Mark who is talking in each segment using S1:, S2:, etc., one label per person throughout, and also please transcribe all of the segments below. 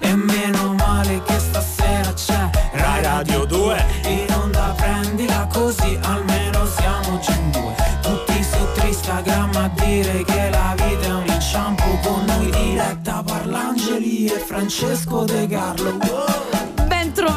S1: E meno male che stasera c'è
S2: Rai Radio 2
S1: In onda prendila così almeno siamo già in due. Tutti su Instagram a dire che la vita è un inciampo Con noi diretta Parlangeli e Francesco De Carlo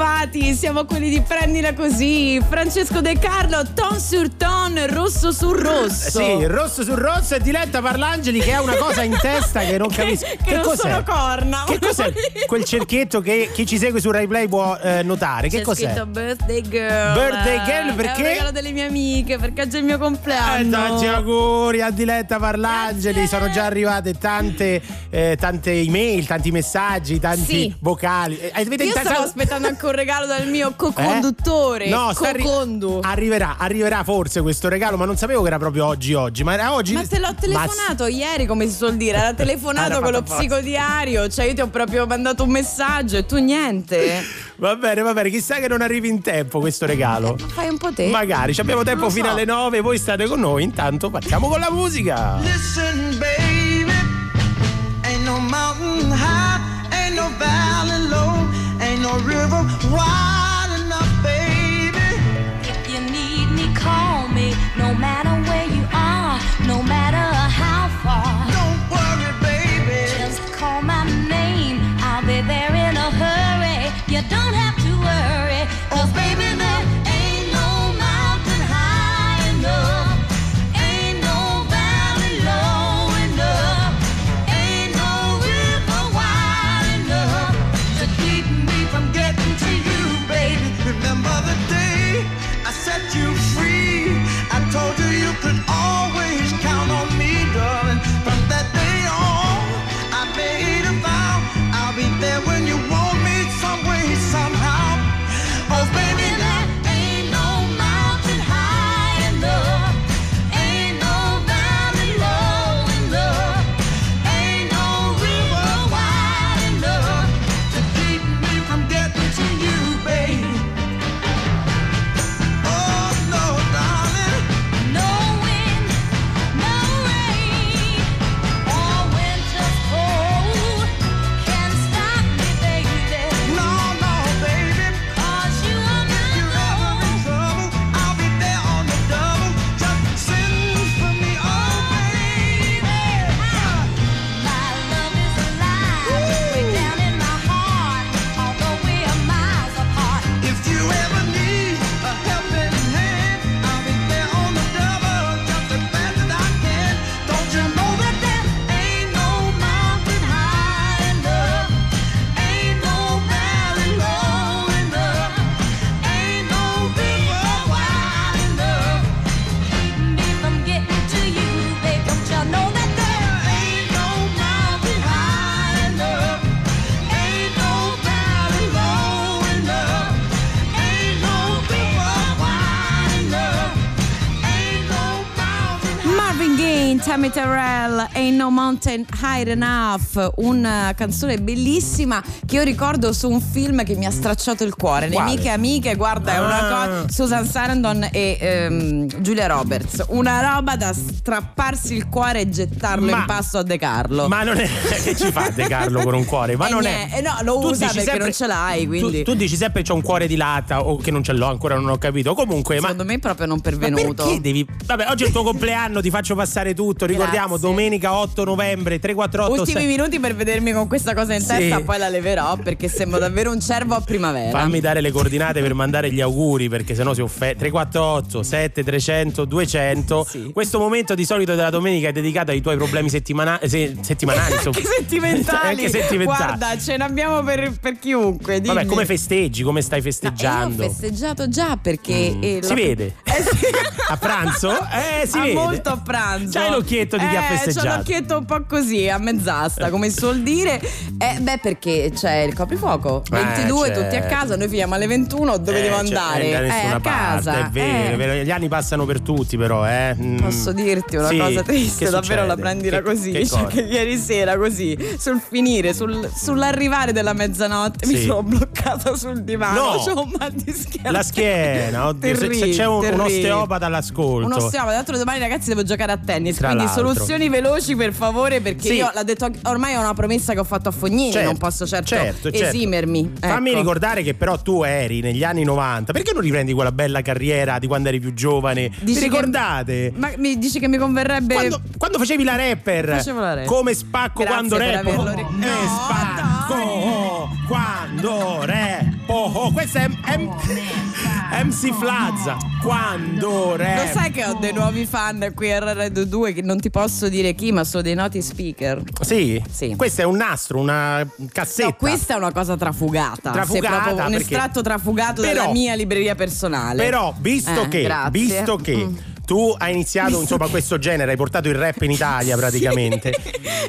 S1: Wow.
S3: Ben trovati, siamo quelli di Prendila Così. Francesco De Carlo, ton sur ton, rosso su rosso.
S2: Sì, rosso su rosso e Diletta Parlangeli che ha una cosa in testa che non capisco.
S3: Che, che non
S2: cos'è?
S3: sono corna.
S2: Che cos'è quel cerchietto che chi ci segue su Rai Play può eh, notare? Che
S3: C'è
S2: cos'è?
S3: scritto birthday girl.
S2: Birthday girl
S3: È
S2: perché?
S3: un regalo delle mie amiche perché oggi è il mio
S2: Eh,
S3: compleanno.
S2: tanti auguri a Diletta Parlangeli,
S3: Grazie.
S2: sono già arrivate tante, eh, tante email, tanti messaggi, tanti
S3: Sì.
S2: vocali. Eh, avete
S3: Io stavo aspettando anche un regalo dal mio co-conduttore.
S2: Eh? No, sta arri-
S3: co-condu.
S2: arriverà, arriverà forse questo regalo, ma non sapevo che era proprio oggi oggi, ma era oggi.
S3: Ma te l'ho telefonato ieri, come si suol dire. Era telefonato con lo psicodiario. Cioè, io ti ho proprio mandato un messaggio e tu niente.
S2: Va bene, va bene, chissà che non arrivi in tempo questo regalo.
S3: Fai un po' te.
S2: Magari, ci abbiamo tempo fino
S3: so.
S2: alle 9, voi state con noi, intanto partiamo con la musica.
S4: Listen, baby, ain't no mountain high, ain't no valley ain't no river wide
S3: Gaye, Tammy Terrell, Ain't No Mountain High Enough, una canzone bellissima che io ricordo su un film che mi ha stracciato il cuore.
S2: Quale?
S3: Nemiche e amiche, guarda, è una
S2: Ah.
S3: cosa. Susan Sarandon e ehm, Giulia Roberts. Una roba da strapparsi il cuore e gettarlo
S2: Ma-
S3: in pasto a De Carlo.
S2: Ma non è che ci fa De Carlo con un cuore? Ma
S3: Eh,
S2: non
S3: niente,
S2: è.
S3: eh no, lo
S2: Tu
S3: usa perché non ce l'hai, quindi.
S2: Tu, tu dici sempre c'ho un cuore di latta o che non ce l'ho, ancora non ho capito. Comunque, ma
S3: Secondo me è proprio non
S2: Ma
S3: pervenuto.
S2: perché devi. Vabbè, oggi è il tuo compleanno, ti faccio passare tutto. Ricordiamo,
S3: Grazie.
S2: domenica 8 novembre, 348.
S3: Ultimi minuti per vedermi con questa cosa in
S2: Sì.
S3: testa, poi la leverò perché sembro davvero un cervo a primavera.
S2: Fammi dare le coordinate per mandare gli auguri perché sennò si offende. 348 7300 200.
S3: Sì.
S2: Questo momento di solito della domenica è dedicato ai tuoi problemi settimana- se- settimanali.
S3: Anche sentimentali.
S2: Anche sentimentali.
S3: Guarda, ce n'abbiamo per, per chiunque.
S2: Vabbè,
S3: dimmi.
S2: come festeggi? Come stai
S3: No,
S2: festeggiando?
S3: io ho festeggiato già perché.
S2: Mm.
S3: eh,
S2: Si
S3: la-
S2: vede.
S3: Eh sì.
S2: A pranzo? Eh, si
S3: Ah,
S2: vede.
S3: molto a pranzo.
S2: C'hai l'occhietto di chi ha
S3: Eh,
S2: festeggiato.
S3: L'occhietto un po' così, a mezz'asta, come suol dire. Eh, beh, perché c'è il coprifuoco. 22, tutti a casa, noi finiamo alle 21, dove
S2: Eh,
S3: devo
S2: cioè,
S3: andare?
S2: da
S3: Eh, a casa.
S2: parte, è vero,
S3: Eh.
S2: è vero. Gli anni passano per tutti, però, eh. Mm.
S3: Posso dirti una
S2: Sì,
S3: cosa triste, davvero la prendila
S2: Che-
S3: così.
S2: che
S3: cioè, che ieri sera, così, sul finire, sul- sull'arrivare della mezzanotte, mi
S2: Sì.
S3: sono bloccata sul divano.
S2: No.
S3: C'ho un mal di schiena.
S2: La schiena, oddio, se- se
S3: Terribile,
S2: c'è un, un osteopata all'ascolto.
S3: Uno osteopata, tra l'altro domani ragazzi devo giocare a tennis,
S2: Tra
S3: quindi
S2: l'altro.
S3: soluzioni veloci per favore, perché
S2: Sì.
S3: io l'ho detto ormai è una promessa che ho fatto a Fognini,
S2: Certo,
S3: non posso certo,
S2: certo, certo.
S3: esimermi.
S2: Fammi
S3: ecco.
S2: ricordare che però tu eri negli anni 90. Perché non riprendi quella bella carriera di quando eri più giovane?
S3: Dici
S2: Vi
S3: che-
S2: ricordate?
S3: Ma mi dici che mi converrebbe.
S2: Quando, quando facevi la rapper,
S3: Facevo la rapper.
S2: come spacco
S3: Grazie
S2: quando
S3: per
S2: rappo,
S3: ri-
S2: eh,
S3: No,
S2: spacco quando rappo. Questo è M- MC Flazza. Quando rappo.
S3: Lo sai che ho dei nuovi fan qui a Radio 2 che non ti posso dire chi, ma sono dei noti speaker.
S2: Sì?
S3: Sì.
S2: Questo è un nastro, una cassetta.
S3: No, questa è una cosa trafugata.
S2: Trafugata,
S3: un
S2: perché-
S3: estratto trafugato
S2: Però-
S3: dalla mia libreria personale.
S2: Però, visto
S3: Eh,
S2: che,
S3: grazie.
S2: visto che
S3: Mm.
S2: Tu hai iniziato insomma questo genere, hai portato il rap in Italia praticamente.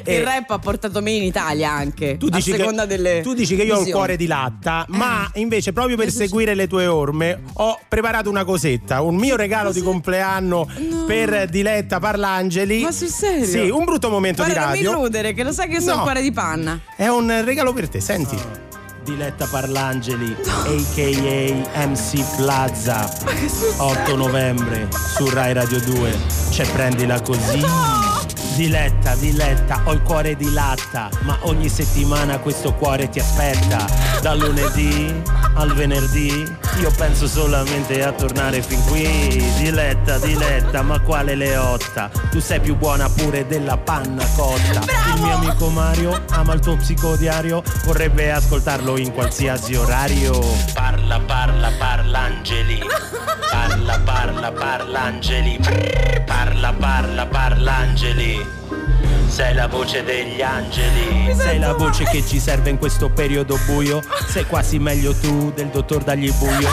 S2: E
S3: Il rap ha portato me in Italia anche.
S2: Tu dici,
S3: a seconda
S2: che,
S3: delle
S2: tu dici che io ho il cuore di latta,
S3: Eh.
S2: ma invece proprio per seguire le tue orme ho preparato una cosetta, un mio regalo di compleanno
S3: No.
S2: per Diletta Parlangeli.
S3: Ma sul serio?
S2: Sì, un brutto momento
S3: Guarda,
S2: di
S3: non mi
S2: radio.
S3: illudere, che lo sai che sono
S2: No.
S3: il cuore di panna.
S2: È un regalo per te, senti. Diletta Parlangeli, a.k.a. MC Plaza, 8 novembre su Rai Radio 2. C'è prendila così. Diletta, diletta, ho il cuore di latta, ma ogni settimana questo cuore ti aspetta. Dal lunedì al venerdì, io penso solamente a tornare fin qui. Diletta, diletta, ma quale leotta? Tu sei più buona pure della panna cotta. Il mio amico Mario ama il tuo psicodiario, vorrebbe ascoltarlo in qualsiasi orario. Parla, parla, parla Angeli. Parla, parla, parla Angeli. Parla, parla, parla Angeli. Sei la voce degli angeli, sei la voce che ci serve in questo periodo buio. Sei quasi meglio tu del dottor Dagli Buio.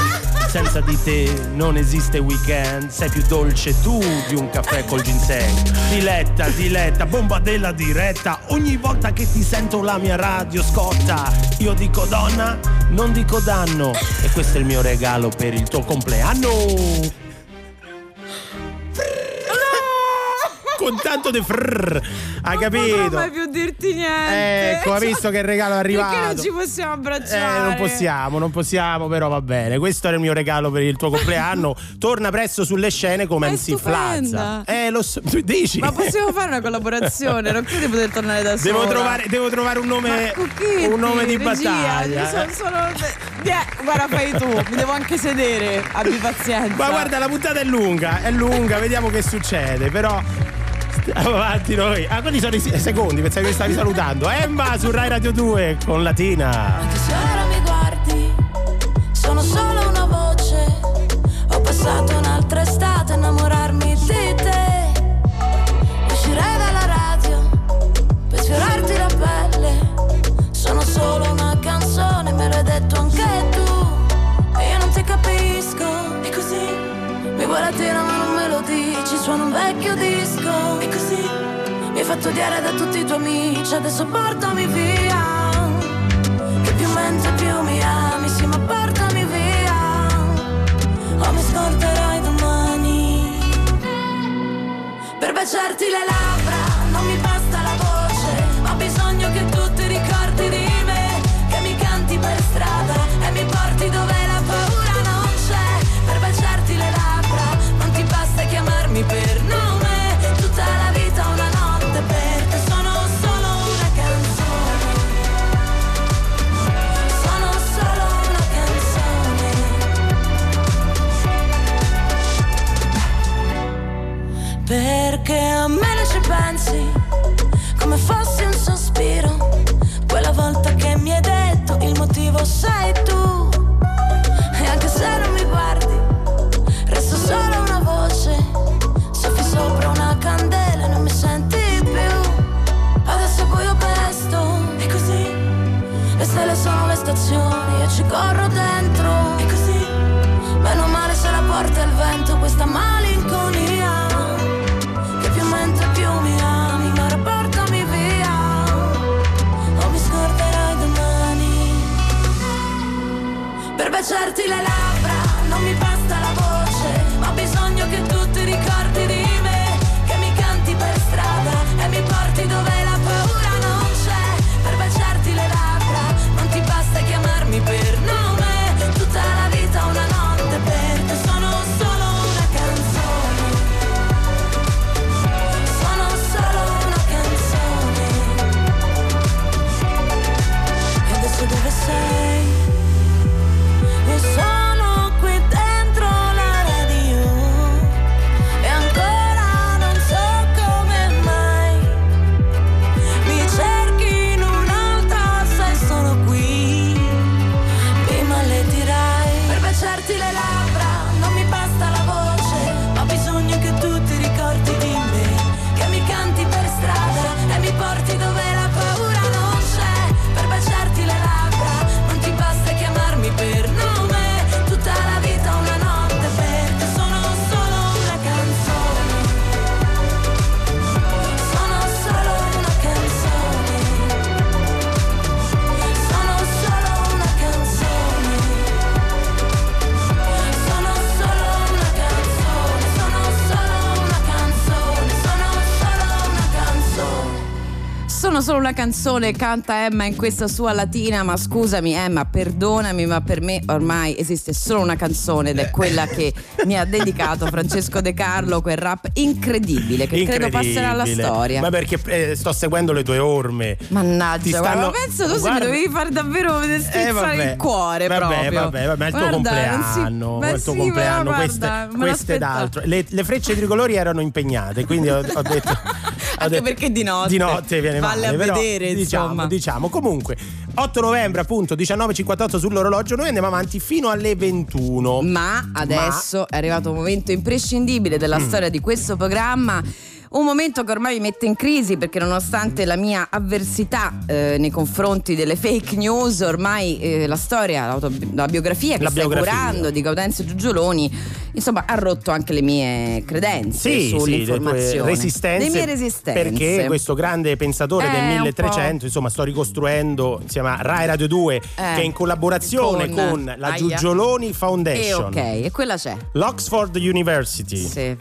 S2: Senza di te non esiste weekend, sei più dolce tu di un caffè col ginseng. Diletta, diletta, bomba della diretta. Ogni volta che ti sento la mia radio scotta. Io dico donna, non dico danno. E questo è il mio regalo per il tuo compleanno. Con tanto di frrr, hai
S3: Non
S2: capito?
S3: mai più dirti niente.
S2: Ecco, hai visto che il regalo è arrivato.
S3: Perché non ci possiamo abbracciare?
S2: Eh, non possiamo, non possiamo, però va bene. Questo era il mio regalo per il tuo compleanno. Torna presto sulle scene come
S3: è
S2: MC. Flazza. Eh, lo so, tu dici.
S3: Ma possiamo fare una collaborazione? Non credo di poter tornare da sola.
S2: Devo trovare, devo trovare un nome,
S3: Cucchetti,
S2: un nome di
S3: regia,
S2: battaglia.
S3: sono, sono- Eh, guarda, fai tu, mi devo anche sedere, abbi pazienza.
S2: Ma guarda, la puntata è lunga, è lunga, vediamo che succede, però. Stiamo avanti noi. Ah, quelli sono i se- secondi, pensavi che stavi salutando. Emma su Rai Radio 2 con Latina.
S5: Anche se ora mi guardi, sono solo una voce. Ho passato un'altra estate a innamorarmi di te. Uscirei dalla radio per sfiorarti la pelle. Sono solo una canzone, me lo hai detto anche tu. E io non ti capisco. E così mi tira ma non me lo dici. Suona un vecchio disco. Fatto odiare da tutti i tuoi amici. Adesso portami via. Che più mentre più mi ami, sì ma portami via O mi scorderai domani Per baciarti le labbra Sono solo una canzone,
S3: canta Emma in questa sua latina, ma scusami Emma, perdonami, ma per me ormai esiste solo una canzone ed è quella che mi ha dedicato Francesco De Carlo, quel rap incredibile che credo passerà alla
S2: Incredibile.
S3: storia.
S2: Ma perché eh, sto seguendo le tue orme. Ti
S3: Mannaggia,
S2: stanno-
S3: guarda, penso tu se mi
S2: Guarda-
S3: dovevi fare davvero strizzare
S2: Eh,
S3: il cuore
S2: vabbè,
S3: proprio.
S2: Vabbè, vabbè, ma è il tuo
S3: Guarda,
S2: compleanno.
S3: si-
S2: è il tuo
S3: sì,
S2: compleanno. queste
S3: guarda, me
S2: queste ed altro. Le, le frecce tricolori erano impegnate, quindi ho, ho detto.
S3: Anche
S2: detto-
S3: perché di notte.
S2: Di notte viene
S3: Valle
S2: male.
S3: a
S2: però
S3: vedere,
S2: diciamo,
S3: insomma.
S2: diciamo. Comunque, 8 novembre, appunto, 19.58 sull'orologio. Noi andiamo avanti fino alle 21.
S3: Ma adesso è arrivato un momento imprescindibile della
S2: Mm.
S3: storia di questo programma. Un momento che ormai mi mette in crisi perché nonostante la mia avversità eh, nei confronti delle fake news, ormai eh, la storia, la biografia che
S2: La
S3: stai
S2: biografia.
S3: curando di Gaudenzio Giugioloni, insomma, ha rotto anche le mie credenze
S2: Sì, sì, le
S3: sull'informazione.
S2: resistenze.
S3: Le mie resistenze.
S2: Perché questo grande pensatore
S3: Eh,
S2: del
S3: un
S2: 1300, insomma, sto ricostruendo insieme a Rai Radio 2,
S3: Eh,
S2: che è in collaborazione
S3: con-
S2: con, la
S3: Aia.
S2: Giugioloni
S3: E
S2: Foundation,
S3: ok, e quella c'è.
S2: l'Oxford University
S3: Sì,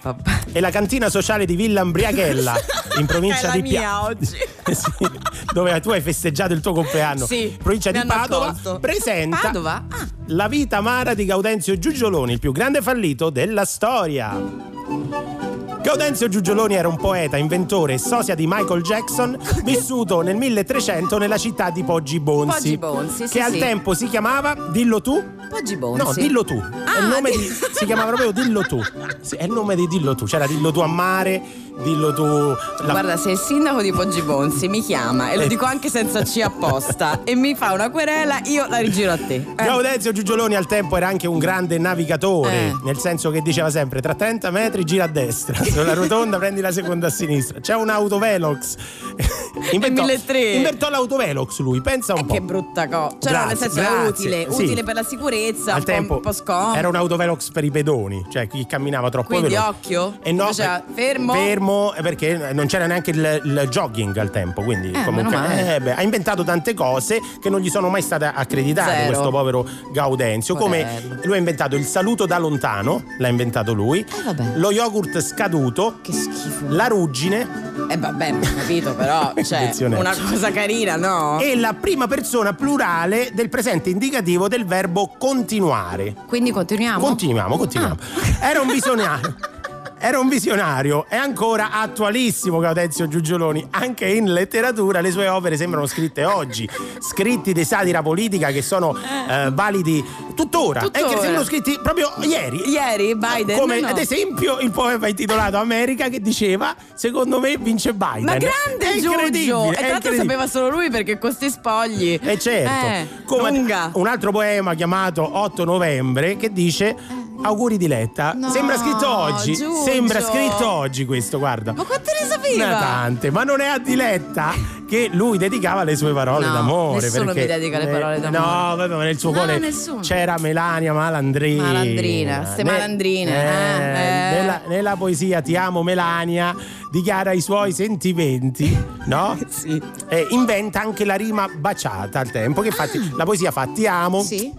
S2: e la cantina sociale di Villa Ambriachella in provincia di
S3: la
S2: Pia-
S3: mia oggi.
S2: Sì, dove tu hai festeggiato il tuo compleanno.
S3: Sì,
S2: provincia di Padova
S3: accolto.
S2: presenta
S3: Padova? Ah.
S2: La vita amara di Gaudenzio Giugioloni, il più grande fallito della storia. Gaudenzio Giugioloni era un poeta, inventore e sosia di Michael Jackson, vissuto nel 1300 nella città di Poggi Bonzi.
S3: Poggi Bonzi, sì,
S2: che al
S3: sì.
S2: tempo si chiamava, dillo tu?
S3: Poggi Bonzi.
S2: No, dillo tu. è il
S3: Ah,
S2: nome
S3: di-
S2: si chiama proprio Dillo tu. Sì, è il nome di Dillo tu. C'era Dillo tu a mare, Dillo tu. la-
S3: Guarda, se il sindaco di Poggi Bonzi mi chiama, e lo
S2: Eh.
S3: dico anche senza C apposta, e mi fa una querela, io la rigiro a te. Eh.
S2: Gaudenzio Giugioloni al tempo era anche un grande navigatore,
S3: Eh.
S2: nel senso che diceva sempre tra 30 metri gira a destra, sulla rotonda prendi la seconda a sinistra. C'è un autovelox. inventò,
S3: 1300.
S2: inventò l'autovelox lui, pensa un
S3: Eh,
S2: po'.
S3: che brutta cosa. Cioè, no, nel
S2: Grazie,
S3: senso era
S2: grazie.
S3: utile,
S2: Sì.
S3: utile per la sicurezza,
S2: Al
S3: un po',
S2: tempo
S3: po' scomodo.
S2: era un autovelox per i pedoni, cioè chi camminava troppo
S3: Quindi
S2: veloce.
S3: occhio?
S2: E no, per-
S3: fermo?
S2: Fermo, eh, perché non c'era neanche il, il jogging al tempo, quindi
S3: Eh,
S2: comunque eh, beh, ha inventato tante cose che non gli sono mai state accreditate
S3: Zero.
S2: questo povero Gaudenzio, come lui ha inventato il saluto da lontano, l'ha inventato lui,
S3: Eh,
S2: lo yogurt scaduto,
S3: Che schifo.
S2: la ruggine
S3: Eh vabbè, ho capito, però, cioè, una cosa carina, no?
S2: e la prima persona plurale del presente indicativo del verbo continuare.
S3: Quindi continuiamo?
S2: Continuiamo, continuiamo.
S3: Ah.
S2: Era un visionario. Era un visionario, è ancora attualissimo Gaudenzio Giugioloni, anche in letteratura le sue opere sembrano scritte oggi, scritti di satira politica che sono eh, validi tuttora, e che
S3: Tuttora.
S2: sembrano scritti proprio ieri.
S3: Ieri Biden
S2: Come
S3: no.
S2: ad esempio il poema intitolato America che diceva secondo me vince Biden.
S3: Ma
S2: È
S3: grande Giugio!
S2: incredibile,
S3: E tra
S2: è
S3: l'altro sapeva solo lui perché con sti spogli.
S2: E certo,
S3: Eh,
S2: come
S3: lunga.
S2: un altro poema chiamato 8 novembre che dice auguri di Letta.
S3: No,
S2: sembra scritto oggi,
S3: Giugio.
S2: sembra scritto oggi questo, guarda.
S3: Ma quante ne sapeva?
S2: ha tante, ma non è a Diletta che lui dedicava le sue parole
S3: No,
S2: d'amore.
S3: nessuno
S2: perché-
S3: mi dedica le
S2: eh,
S3: parole d'amore.
S2: No, vabbè, ma nel suo
S3: No,
S2: cuore
S3: nessuno.
S2: c'era Melania Malandrina.
S3: Malandrina, ste
S2: Ne-
S3: malandrine,
S2: eh,
S3: eh, eh.
S2: Nella, nella poesia Ti amo Melania dichiara i suoi sentimenti, no?
S3: Sì.
S2: E inventa anche la rima baciata al tempo. Che infatti la poesia fa Ti amo,
S3: Sì?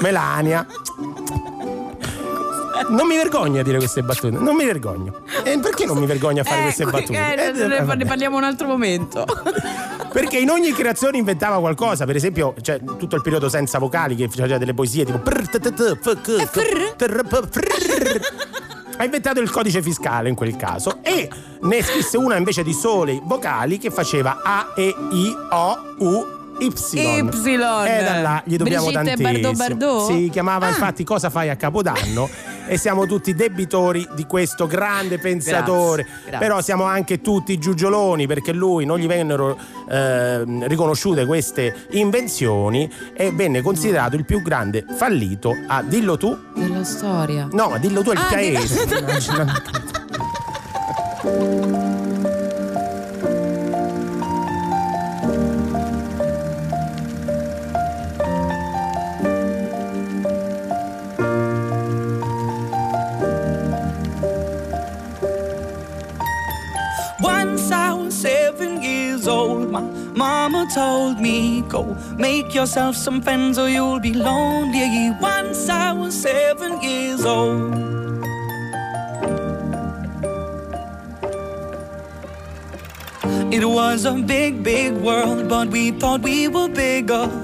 S2: Melania. Non mi vergogno a dire queste battute, non mi vergogno. E perché non mi vergogno a fare
S3: Eh,
S2: queste battute?
S3: eh,
S2: Eh,
S3: ne, parliamo un altro momento.
S2: Perché in ogni creazione inventava qualcosa, per esempio, cioè, tutto il periodo senza vocali che faceva delle poesie tipo. Ha inventato il codice fiscale in quel caso e ne scrisse una invece di sole vocali che faceva A, E, I, O, U, Y.
S3: Y.
S2: E da là gli dobbiamo
S3: Brigitte
S2: tantissimo.
S3: Bardot Bardot?
S2: Si chiamava
S3: Ah.
S2: infatti Cosa fai a Capodanno e siamo tutti debitori di questo grande pensatore.
S3: Grazie, grazie.
S2: Però siamo anche tutti giugioloni perché lui non gli vennero ehm, riconosciute queste invenzioni e venne considerato il più grande fallito a dillo tu.
S3: Della storia.
S2: No, ma dillo tu al
S3: Ah,
S2: paese.
S1: Once Go make yourself some friends or you'll be lonely. Once I was seven years old.
S6: It was a big, big world, but we thought we were bigger.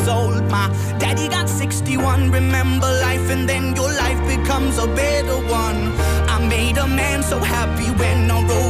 S6: years old. My daddy got 61. Remember life, and then your life becomes a better one. I made a man so happy when I wrote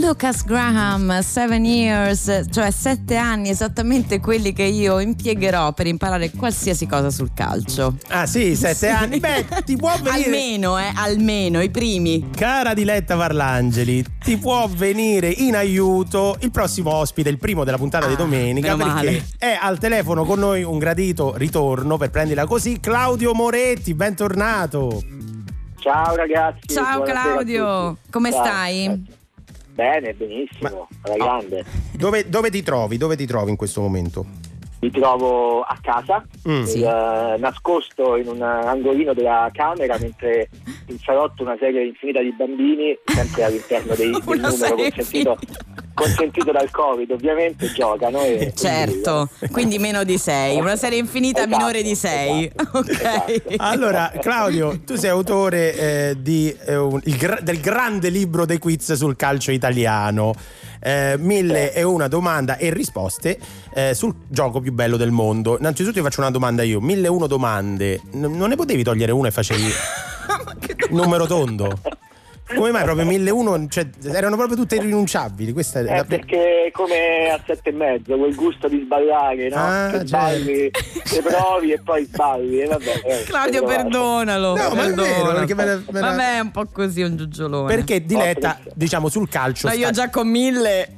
S3: Lucas Graham, seven years, cioè sette anni, esattamente quelli che io impiegherò per imparare qualsiasi cosa sul calcio.
S2: Ah sì, sette anni. Beh, ti può venire...
S3: Almeno, eh, almeno, i primi.
S2: Cara Diletta Parlangeli, ti può venire in aiuto il prossimo ospite, il primo della puntata di
S3: Ah,
S2: domenica,
S3: meno
S2: perché
S3: male.
S2: è al telefono con noi un gradito ritorno per prendila così. Claudio Moretti, bentornato.
S7: Ciao ragazzi.
S3: Ciao Claudio, come
S7: Ciao.
S3: stai?
S7: Bene, benissimo, alla grande.
S2: Dove, dove ti trovi? Dove ti trovi in questo momento?
S7: Mi trovo a casa,
S2: Mm.
S3: Sì.
S7: eh, nascosto in un angolino della camera mentre in salotto una serie infinita di bambini, sempre all'interno dei, del numero consentito, consentito dal Covid, ovviamente giocano. E,
S3: Certo, quindi meno di 6, una serie infinita
S7: Esatto,
S3: minore di 6.
S7: esatto,
S3: Ok.
S7: esatto.
S2: Allora, Claudio, tu sei autore eh, di, eh, un- il del grande libro dei quiz sul calcio italiano. Eh, mille e una domanda e risposte eh, sul gioco più bello del mondo. Innanzitutto ti faccio una domanda io: mille e uno domande, N- non ne potevi togliere una e facevi numero tondo? Come mai proprio mille e uno? Cioè, erano proprio tutte irrinunciabili. Questa è
S7: Eh,
S2: la-
S7: perché come a sette e mezzo, quel gusto di sballare, no?
S2: Ah,
S7: che
S2: certo.
S7: balli, che provi e poi sballi. E vabbè, eh,
S3: Claudio,
S7: provato.
S2: No,
S3: perdonalo.
S2: ma è vero,
S3: perdonalo.
S2: me la- me la-
S3: Vabbè, è un po' così un giugiolone.
S2: Perché Diletta, diciamo sul calcio.
S3: Ma io
S2: sta-
S3: già con mille.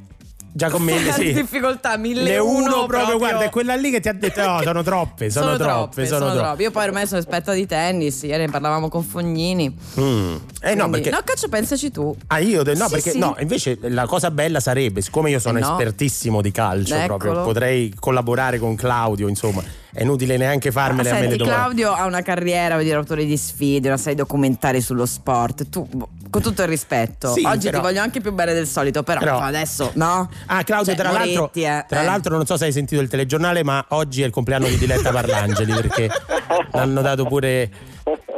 S2: Già
S3: in
S2: sì.
S3: difficoltà,
S2: Le
S3: 1001
S2: uno proprio, guarda, è quella lì che ti ha detto no, sono troppe, sono, troppe, sono, troppe.
S3: Io poi ormai sono esperta di tennis, ieri ne parlavamo con Fognini.
S2: Mm. Eh no,
S3: Quindi-
S2: perché
S3: No, caccio, pensaci tu.
S2: Ah, io de- no,
S3: Sì,
S2: perché
S3: sì.
S2: no, invece la cosa bella sarebbe, siccome io sono
S3: Eh no.
S2: espertissimo di calcio,
S3: Eccolo.
S2: proprio potrei collaborare con Claudio, insomma, è inutile neanche farmele a me le domande.
S3: Claudio ha una carriera, vuol dire, autore di sfide, una serie di documentari sullo sport. Tu, boh, con tutto il rispetto,
S2: Sì,
S3: oggi
S2: però-
S3: ti voglio anche più bene del solito, però,
S2: Però-
S3: adesso no.
S2: Ah, Claudio,
S3: Cioè,
S2: tra, l'altro,
S3: Moretti, eh,
S2: tra
S3: eh.
S2: l'altro, non so se hai sentito il telegiornale, ma oggi è il compleanno di Diletta Parlangeli perché l'hanno dato pure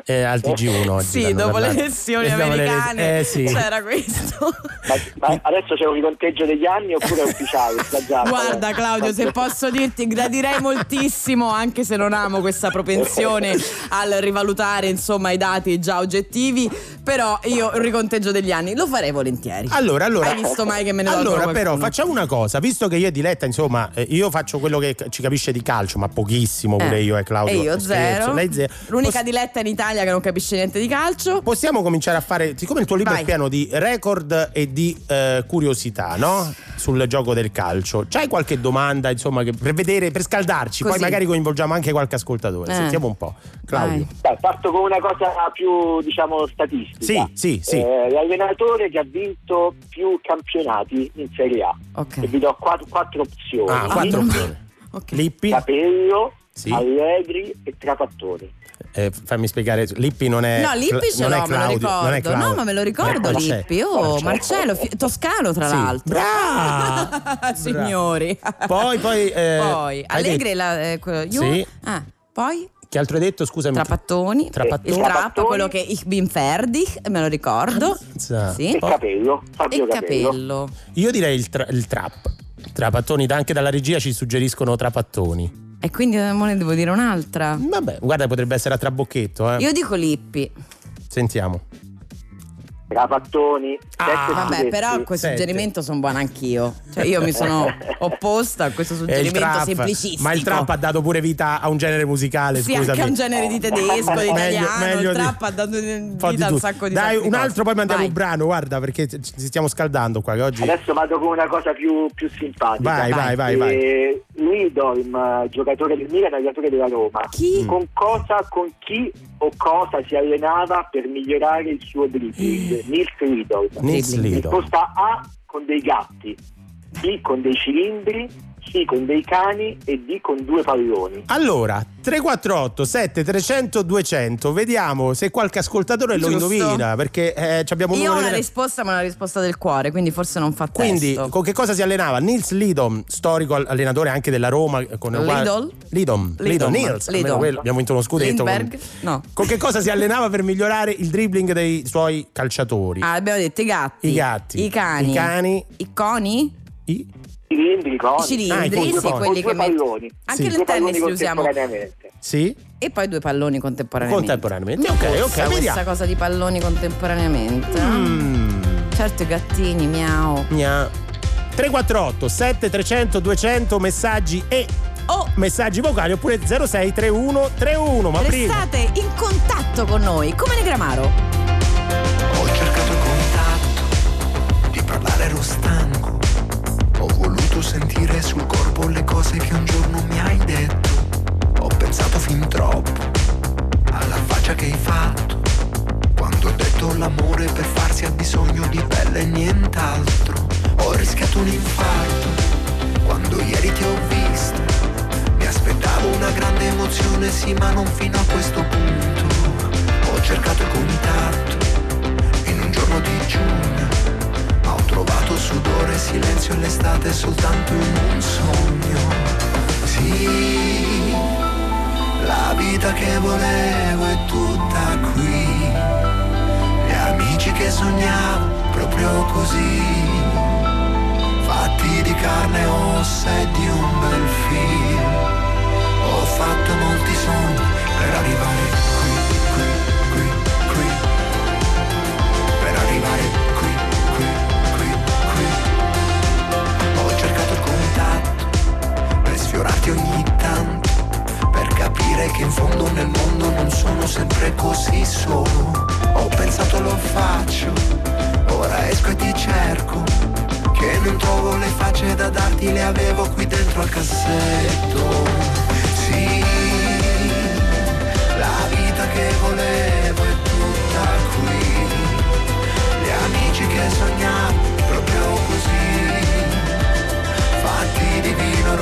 S2: eh, al TG1 oggi.
S3: Sì, dopo le elezioni
S2: Eh,
S3: americane
S2: eh, sì.
S3: c'era questo.
S7: Ma, ma adesso c'è un riconteggio degli anni oppure è ufficiale? sta già-
S3: Guarda Claudio, se posso dirti, gradirei moltissimo, anche se non amo questa propensione al rivalutare insomma i dati già oggettivi, però io il riconteggio degli anni lo farei volentieri.
S2: Allora, allora,
S3: Hai visto mai che me ne
S2: Allora, però, facciamo una cosa: visto che io e Diletta, insomma, eh, io faccio quello che ci capisce di calcio, ma pochissimo pure
S3: Eh,
S2: io e Claudio.
S3: E io
S2: Scherzo,
S3: zero.
S2: Lei zero.
S3: L'unica
S2: Poss-
S3: diletta in Italia che non capisce niente di calcio.
S2: Possiamo cominciare a fare, siccome il tuo libro
S3: Vai.
S2: è pieno di record e di eh, curiosità, no? Sul gioco del calcio. C'hai qualche domanda, insomma, che- per vedere, per scaldarci? Poi
S3: Così.
S2: magari coinvolgiamo anche qualche ascoltatore.
S3: Eh.
S2: Sentiamo un po'. Claudio.
S7: Dai, parto con una cosa più, diciamo, statistica.
S2: Sì, sì, sì.
S7: Eh, l'allenatore che ha vinto più campionati in Serie A.
S3: Ok.
S7: E vi do quattro, quattro opzioni.
S2: Ah, quattro opzioni.
S3: Ok.
S2: Lippi,
S7: Capello,
S2: Sì.
S7: Allegri e Trapattoni.
S2: eh, fammi spiegare. Lippi non è.
S3: No, Lippi ce
S2: non è
S3: l'ho, me lo
S2: Claudio,
S3: ricordo.
S2: non è Claudio.
S3: No, ma me lo ricordo
S2: Eh, Marcello.
S3: Lippi. Oh, Marcello, fi- toscano tra
S2: Sì.
S3: l'altro.
S2: Brava!
S3: Signori.
S2: Poi, poi. eh,
S3: Poi, Allegri
S2: detto-
S3: la, eh, quello, io-
S2: Sì.
S3: Ah, poi
S2: Che altro hai detto? Scusami.
S3: Trapattoni,
S2: Trapattoni.
S3: il trap,
S7: Trapattoni.
S3: quello che ich bin fertig, me lo ricordo. Sì.
S7: E Capello. Fabio Capello.
S3: capello.
S2: Io direi il, tra- il trap. Trapattoni, anche dalla regia ci suggeriscono trapattoni.
S3: E quindi eh, mo ne devo dire un'altra.
S2: Vabbè, guarda, potrebbe essere a trabocchetto, eh.
S3: Io dico Lippi.
S2: Sentiamo.
S7: Trapattoni.
S2: Ah,
S3: Vabbè, però a questo
S2: Sette.
S3: suggerimento sono buona anch'io. Cioè, io mi sono opposta a questo
S2: il
S3: suggerimento
S2: trap-
S3: semplicistico.
S2: Ma il trap ha dato pure vita a un genere musicale,
S3: Sì,
S2: scusami.
S3: anche a un genere di tedesco, di italiano.
S2: meglio
S3: il
S2: di-
S3: trap ha dato
S2: po' di
S3: vita a un sacco di
S2: Dai, un altro, poi mandiamo
S3: Vai.
S2: un brano, guarda, perché ci stiamo scaldando qua. Che oggi.
S7: Adesso vado con una cosa più, più simpatica.
S2: Vai, vai, vai, vai.
S7: Eh, Lidolm, eh, giocatore del Milan, allenatore della Roma.
S3: Chi?
S7: Con cosa, con chi o cosa si allenava per migliorare il suo dribbling? Nils Lidolm.
S2: Nils. Lido.
S7: Risposta A con dei gatti, B con dei cilindri, C con dei cani e D con due palloni.
S2: Allora, 348 7300 200, vediamo se qualche ascoltatore lo
S3: Giusto.
S2: indovina, perché eh, ci abbiamo un
S3: Io ho una
S2: di-
S3: risposta, ma una risposta del cuore, quindi forse non fa
S2: Quindi,
S3: testo.
S2: con che cosa si allenava? Nils Lidom, storico al- allenatore anche della Roma. Con
S3: Lidl?
S2: Lidom, Lidom,
S3: Lidom.
S2: Nils. almeno
S3: Lidom.
S2: quello, abbiamo vinto uno scudetto.
S3: Lindbergh?
S2: Con,
S3: No.
S2: con che cosa si allenava per migliorare il dribbling dei suoi calciatori?
S3: Ah, abbiamo detto i gatti.
S2: I gatti.
S3: I cani.
S2: I cani.
S3: I coni?
S2: I-
S7: Cilindri, coni.
S2: Ah,
S3: cilindri,
S2: i
S3: sì, quelli
S7: Con
S3: che
S7: palloni.
S3: Anche
S2: Sì.
S3: nel
S7: Due
S3: tennis li usiamo.
S7: contemporaneamente.
S2: Sì?
S3: E poi due palloni contemporaneamente.
S2: Contemporaneamente. Ok, ok, vediamo.
S3: questa cosa di palloni contemporaneamente. eh?
S2: Mm.
S3: Certo i gattini, miau.
S2: Gna. 348 7300 200 messaggi e
S3: Oh,
S2: messaggi vocali oppure 0631 31 ma prima
S3: restate in contatto con noi, come Negramaro.
S8: Ho voluto sentire sul corpo le cose che un giorno mi hai detto. Ho pensato fin troppo alla faccia che hai fatto. Quando ho detto l'amore per farsi ha bisogno di pelle e nient'altro. Ho rischiato un infarto quando ieri ti ho visto. Mi aspettavo una grande emozione, sì, ma non fino a questo punto. Ho cercato il contatto in un giorno di giugno, trovato sudore, silenzio e l'estate soltanto in un sogno. Sì, la vita che volevo è tutta qui. Gli amici che sognavo proprio così. Fatti di carne e ossa e di un bel film. Ho fatto molti sogni per arrivare qui, sfiorarti ogni tanto. Per capire che in fondo nel mondo non sono sempre così solo. Ho pensato lo faccio, ora esco e ti cerco. Che non trovo le facce da darti, le avevo qui dentro al cassetto. Sì, la vita che volevo è tutta qui. Gli amici che sognavo proprio così. Fatti di vino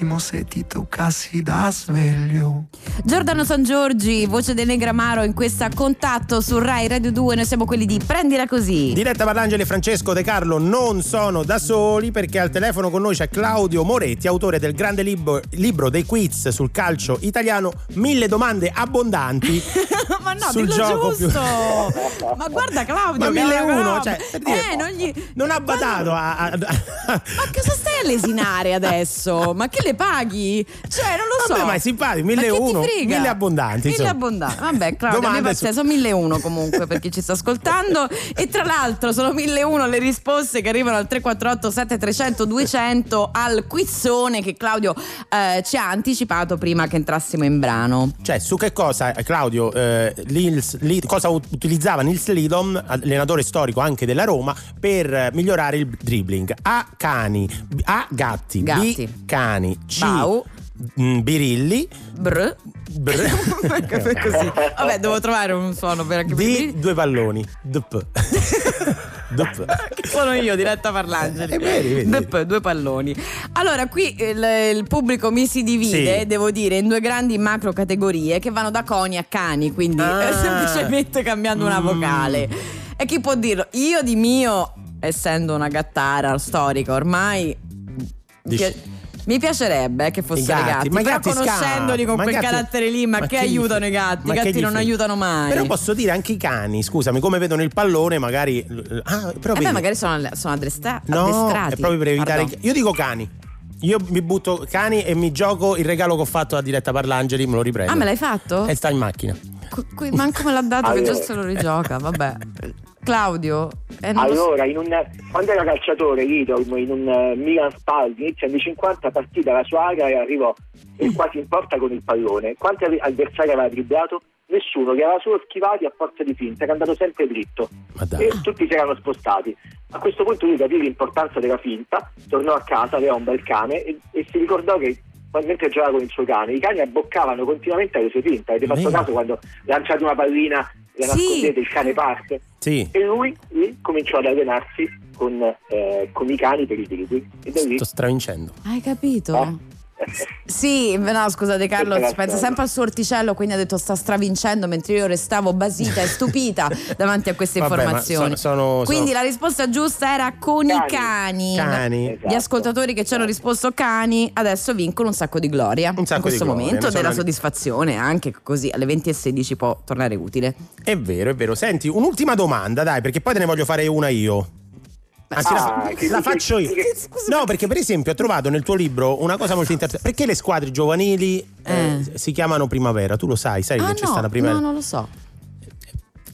S8: bellissimo se ti toccassi da sveglio.
S3: Giordano San Giorgi, voce del Negramaro in questa contatto su Rai Radio 2. Noi siamo quelli di Prendila così.
S2: Diretta Parlangeli e Francesco De Carlo non sono da soli perché al telefono con noi c'è Claudio Moretti, autore del grande libro, libro dei quiz sul calcio italiano, mille domande abbondanti.
S3: Ma no,
S2: sul
S3: dillo
S2: gioco più-
S3: giusto. Ma guarda Claudio,
S2: Ma
S3: che
S2: 1001,
S3: roba.
S2: cioè, per dire,
S3: eh, non, gli...
S2: Non ha badato a, a- a-
S3: Ma cosa stai a lesinare adesso? Ma che le paghi? Cioè, non lo so.
S2: Vabbè, ma è simpatico,
S3: Ma che ti
S2: 1001,
S3: frega?
S2: mille abbondanti,
S3: Mille
S2: insomma.
S3: abbondanti. Vabbè, Claudio,
S2: Domande
S3: pazienza,
S2: su-
S3: sono 1001 comunque per chi ci sta ascoltando. E tra l'altro sono 1001 le risposte che arrivano al 348 7300 200 al quizzone che Claudio eh, ci ha anticipato prima che entrassimo in brano.
S2: Cioè, su che cosa, eh, Claudio, eh, Nils Lid- cosa ut- utilizzava Nils Lidom, allenatore storico anche della Roma, per eh, migliorare il dribbling? A cani, A gatti,
S3: Gatti.
S2: B cani, C
S3: Bau.
S2: mm, birilli,
S3: Brr.
S2: br-
S3: Così. Vabbè, devo trovare un suono per anche
S2: D due palloni. Dp.
S3: Che sono io, diretta Parlangeli.
S2: Eh, vedi, vedi.
S3: Dp, due palloni. Allora, qui il, il pubblico mi si divide,
S2: Sì.
S3: devo dire, in due grandi macro categorie che vanno da coni a cani, quindi
S2: Ah.
S3: semplicemente cambiando una
S2: Mm.
S3: vocale. E chi può dirlo? Io di mio, essendo una gattara storica ormai.
S2: Dici-
S3: mi piacerebbe che fossero
S2: I
S3: i
S2: gatti,
S3: gatti,
S2: ma i
S3: però
S2: gatti
S3: conoscendoli con
S2: ma i
S3: quel
S2: gatti-
S3: carattere lì, ma,
S2: ma
S3: che
S2: che
S3: aiutano i gatti? I gatti non aiutano mai.
S2: Però posso dire anche i cani, scusami, come vedono il pallone, magari. Ah, però
S3: Eh beh, magari sono, sono addestra-
S2: No,
S3: addestrati.
S2: è proprio per evitare.
S3: Pardon.
S2: Io dico cani. Io mi butto cani e mi gioco il regalo che ho fatto a diretta Parlangeli, me lo riprendo.
S3: Ah, me l'hai fatto?
S2: E sta in macchina.
S3: Qu- qui manco me l'ha dato che se lo rigioca, vabbè. Claudio, eh, so.
S7: Allora, in un, quando era calciatore Rito, in un eh, Milan Spaldi, inizio anni 50, partì dalla sua area e arrivò eh, quasi in porta con il pallone. Quanti avve- avversari aveva dribblato? Nessuno, che aveva solo schivati a forza di finta, era andato sempre dritto. E tutti si erano spostati. A questo punto lui capì l'importanza della finta, tornò a casa, aveva un bel cane e, e si ricordò che mentre giocava con il suo cane, i cani abboccavano continuamente alle sue finte. Avete fatto caso quando lanciate una pallina e la
S3: Sì.
S7: nascondete, il cane parte?
S2: Sì.
S7: E lui, lui cominciò ad allenarsi con, eh, con i cani per i. E lì
S2: Sto stravincendo.
S3: Hai capito?
S7: Eh?
S3: Sì, no, scusate Carlo, pensa sempre al suo orticello, quindi ha detto sta stravincendo mentre io restavo basita e stupita davanti a queste
S2: Vabbè, ma
S3: informazioni.
S2: sono- sono-
S3: quindi
S2: sono-
S3: la risposta giusta era con i cani.
S7: Cani.
S2: Cani.
S7: Esatto.
S3: Gli ascoltatori che ci hanno risposto cani adesso vincono un sacco di gloria.
S2: Un sacco
S3: in questo
S2: di gloria,
S3: momento della soddisfazione, anche così alle 20.16 può tornare utile.
S2: È vero, è vero. Senti, un'ultima domanda, dai, perché poi te ne voglio fare una io. Anzi,
S7: Ah,
S2: la,
S7: che-
S2: la faccio io.
S7: che-
S2: No, perché per esempio ho trovato nel tuo libro una cosa molto interessante. Perché le squadre giovanili eh,
S3: Eh.
S2: si chiamano primavera? Tu lo sai, sai
S3: ah
S2: che c'è
S3: no,
S2: stata primavera?
S3: no, non lo so.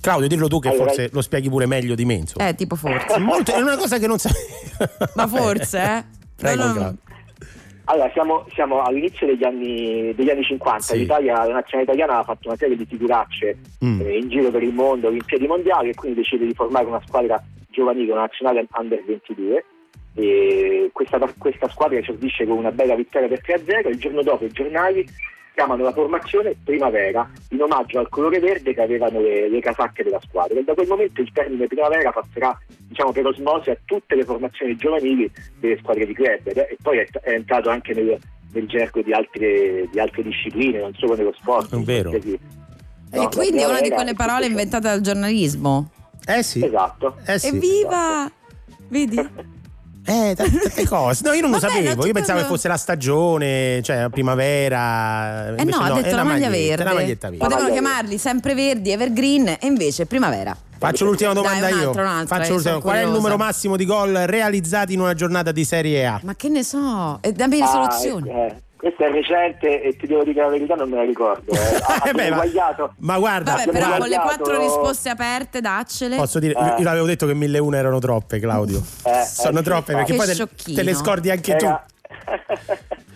S2: Claudio, dillo tu che
S7: Allora-
S2: forse lo spieghi pure meglio di me. insomma.
S3: Eh, tipo forse.
S2: È, molto- è una cosa che non sai.
S3: Ma forse, eh?
S2: Prego,
S3: No, no.
S7: Allora, siamo, siamo all'inizio degli anni, degli anni 50.
S2: Sì.
S7: L'Italia, la nazionale italiana aveva fatto una serie di figuracce
S2: Mm.
S7: eh, in giro per il mondo, Olimpiadi mondiali, e quindi decide di formare una squadra giovanile, una nazionale under 22. E questa, questa squadra esordisce con una bella vittoria per 3-0. Il giorno dopo i giornali chiamano la formazione primavera in omaggio al colore verde che avevano le, le casacche della squadra. E da quel momento il termine primavera passerà diciamo, per osmosi a tutte le formazioni giovanili delle squadre di club ed è- e poi è, è entrato anche nel, nel gergo di altre, di altre discipline, non solo nello sport.
S2: È vero.
S7: Quindi,
S3: E
S7: no,
S3: quindi è una di quelle parole inventate dal giornalismo.
S2: Eh sì.
S7: Esatto.
S2: Eh sì.
S3: Evviva! Vedi?
S2: Eh, tante cose. No, io non lo sapevo.
S3: no,
S2: Io pensavo che fosse la stagione, cioè la primavera.
S3: Eh no, ha detto
S2: è
S3: la maglia
S2: maglietta,
S3: verde.
S2: è la maglietta verde.
S3: Potevano chiamarli sempre verdi, evergreen, e invece primavera.
S2: Faccio l'ultima
S3: Dai,
S2: domanda io.
S3: un'altra, un'altra,
S2: Faccio
S3: io
S2: l'ultima. Qual è il numero massimo di gol realizzati in una giornata di Serie A?
S3: Ma che ne so? E dammi le
S7: Ah,
S3: soluzioni.
S7: eh, questo è recente e ti devo dire la verità, non me la ricordo. Eh, ha
S2: Eh beh, ma-
S7: sbagliato.
S2: Ma guarda,
S3: Vabbè, però
S7: abbiamo
S3: con le
S7: sbagliato-
S3: quattro risposte aperte, daccele.
S2: Posso dire,
S7: Eh.
S2: io l'avevo detto che 1001 erano troppe, Claudio.
S7: Eh,
S2: Sono
S7: eh,
S2: troppe perché poi te, te le scordi anche tu.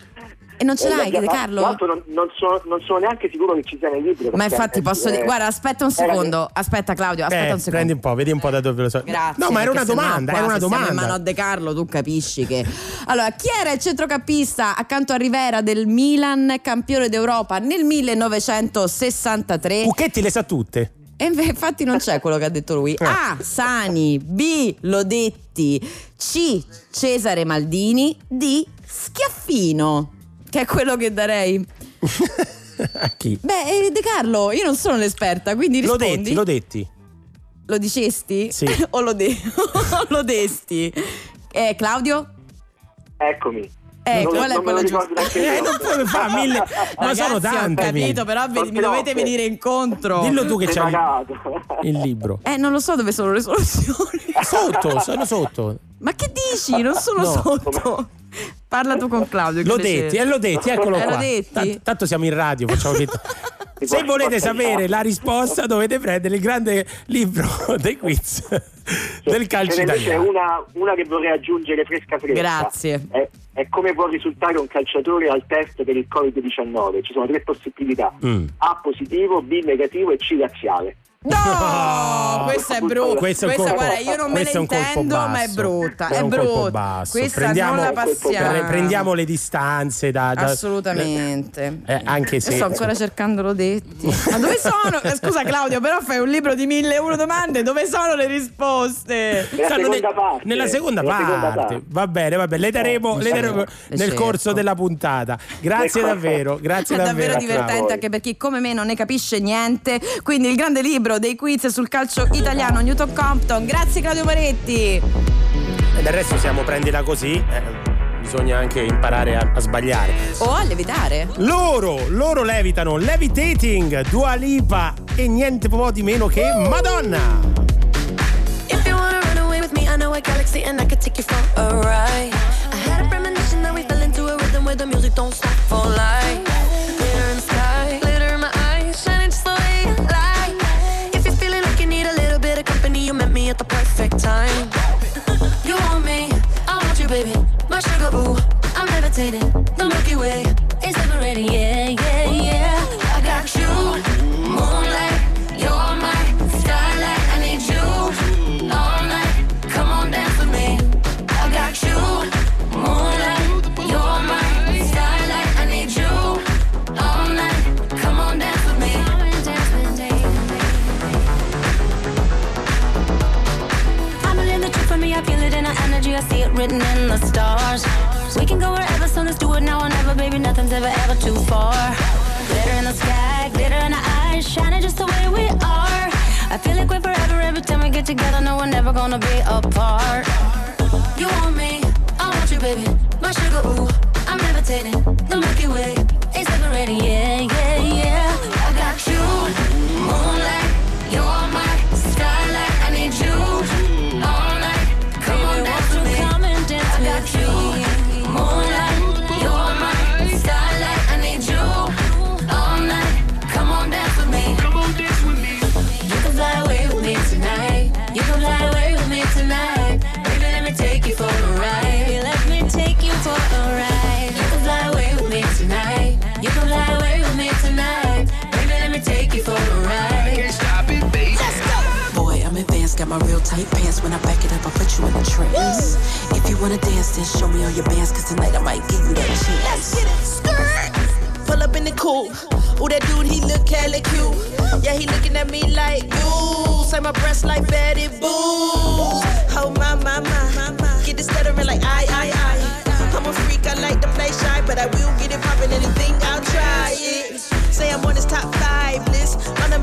S3: E non ce
S7: Eh,
S3: l'hai,
S7: tra
S3: De Carlo?
S7: l'altro non, non sono, non sono neanche sicuro che ci sia nel libro.
S3: Ma infatti posso dire.
S7: eh,
S3: Guarda, aspetta un secondo. Aspetta, Claudio, aspetta
S2: Eh,
S3: un secondo.
S2: prendi un po', vedi un po' da dove lo so.
S3: Grazie.
S2: No, ma era una domanda,
S3: qua,
S2: era una
S3: se stiamo in
S2: domanda.
S3: mano a De Carlo, tu capisci che. Allora, chi era il centrocampista accanto a Rivera del Milan, campione d'Europa nel 1963?
S2: Cucchetti le sa tutte.
S3: E infatti non c'è quello che ha detto lui.
S2: Eh.
S3: A. Sani. B. Lodetti. C. Cesare Maldini. D. Schiaffino. Che è quello che darei.
S2: a chi?
S3: Beh, eh, De Carlo, io non sono l'esperta, quindi
S2: Lo
S3: rispondi.
S2: detti, lo detti.
S3: Lo dicesti?
S2: Sì.
S3: o lo, de- lo desti? Eh, Claudio?
S7: Eccomi.
S3: Eh,
S7: Non-
S3: qual è
S7: lo
S3: quello
S7: io.
S2: Eh, non puoi fare mille. Ma sono
S3: Ragazzi,
S2: tante.
S3: Ho capito, però
S7: Sono
S3: mi dovete venire incontro.
S2: Dillo tu che c'hai
S7: Preparato.
S2: il libro.
S3: Eh, non lo so dove sono le soluzioni.
S2: Sotto, sono sotto.
S3: Ma che dici? Non sono
S2: No.
S3: sotto. Parla tu con Claudio. che
S2: Lo
S3: invece-
S2: detti, eh, lo detti, eccolo
S3: Eh,
S2: qua. Tanto, tanto siamo in radio, facciamo finta.
S7: Ti
S2: Se volete sapere la risposta dovete prendere il grande libro dei quiz del calcio
S7: Ce
S2: italiano.
S7: una, una che vorrei aggiungere fresca fresca.
S3: Grazie.
S7: È, è come può risultare un calciatore al test per il Covid-19. Ci sono tre possibilità.
S2: Mm.
S7: A positivo, B negativo e C laziale.
S3: No, questa è brutta.
S2: Questo un colpo-
S3: guarda, io non me ne intendo, ma è brutta.
S2: È
S3: È, brutta.
S2: basso.
S3: Questa
S2: Prendiamo-
S3: non la passiamo.
S2: Prendiamo le distanze da, da-
S3: Assolutamente.
S2: Eh, anche se
S3: Sto ancora cercando Lodetti. Ma dove sono? Eh, Scusa Claudio, però fai un libro di mille e uno domande. Dove sono le risposte?
S7: Nella
S2: Stanno
S7: seconda
S2: nel-
S7: parte.
S2: Nella seconda
S7: Nella
S2: parte.
S7: seconda parte.
S2: Va bene, va bene. Le daremo, le daremo nel
S3: cerco.
S2: corso della puntata. Grazie
S7: Ecco.
S2: davvero, grazie
S3: È davvero
S2: davvero.
S3: divertente anche per chi come me non ne capisce niente. Quindi il grande libro dei quiz sul calcio italiano, Newton Compton. Grazie Claudio Moretti.
S2: E del resto siamo prendila così. eh, bisogna anche imparare a, a sbagliare.
S3: O a levitare.
S2: Loro, loro levitano Levitating, Dua Lipa e niente po' di meno che Madonna.
S4: If you wanna run away with me, I know a galaxy and I could take you for a ride. I had a premonition that we fell into a rhythm where the music don't stop for life. Sugar I'm levitating. The Milky Way is separating, yeah. Our energy. I see it written in the stars. We can go wherever, so let's do it now or never, baby. Nothing's ever, ever too far. Glitter in the sky, glitter in our eyes, shining just the way we are. I feel like we're forever every time we get together. No, we're never gonna be apart. You want me, I want you, baby. My sugar, ooh, I'm levitating. The Milky Way is separating, yeah, yeah, yeah. Tight pants. When I back it up, I put you in a trance. If you wanna dance, then show me all your bands, cause tonight I might give you that chance. Let's get it. Skirt.
S6: Pull up in the coupe. Ooh, that dude, he look hella cute. Yeah, he looking at me like, ooh, say my breasts like Betty Boo. Oh, my, my, my, my. Get the stuttering like, I, I, I. I'm a freak, I like to play shy, but I will get it poppin' anything, I'll try it. Say I'm on his top five list. On a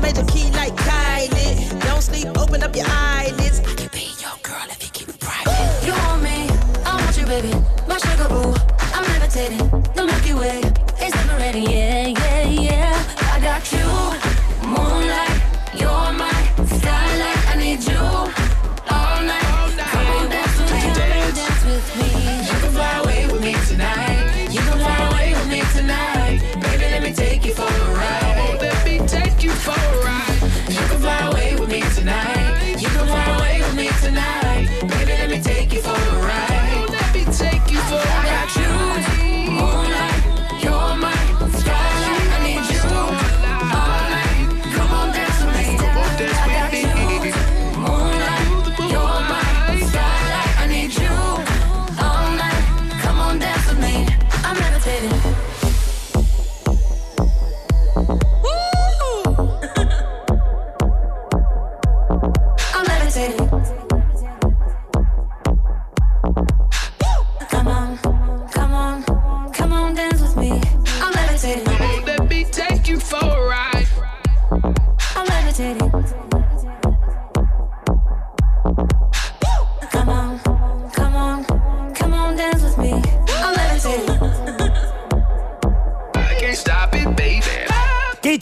S6: major key like Kylie. Don't sleep, open up your eyelids. I can be your girl if you keep it private.
S4: You want me, I want you, baby. My sugar boo, I'm levitating. The Milky Way is liberating, yeah, yeah, yeah. I got you, moonlight.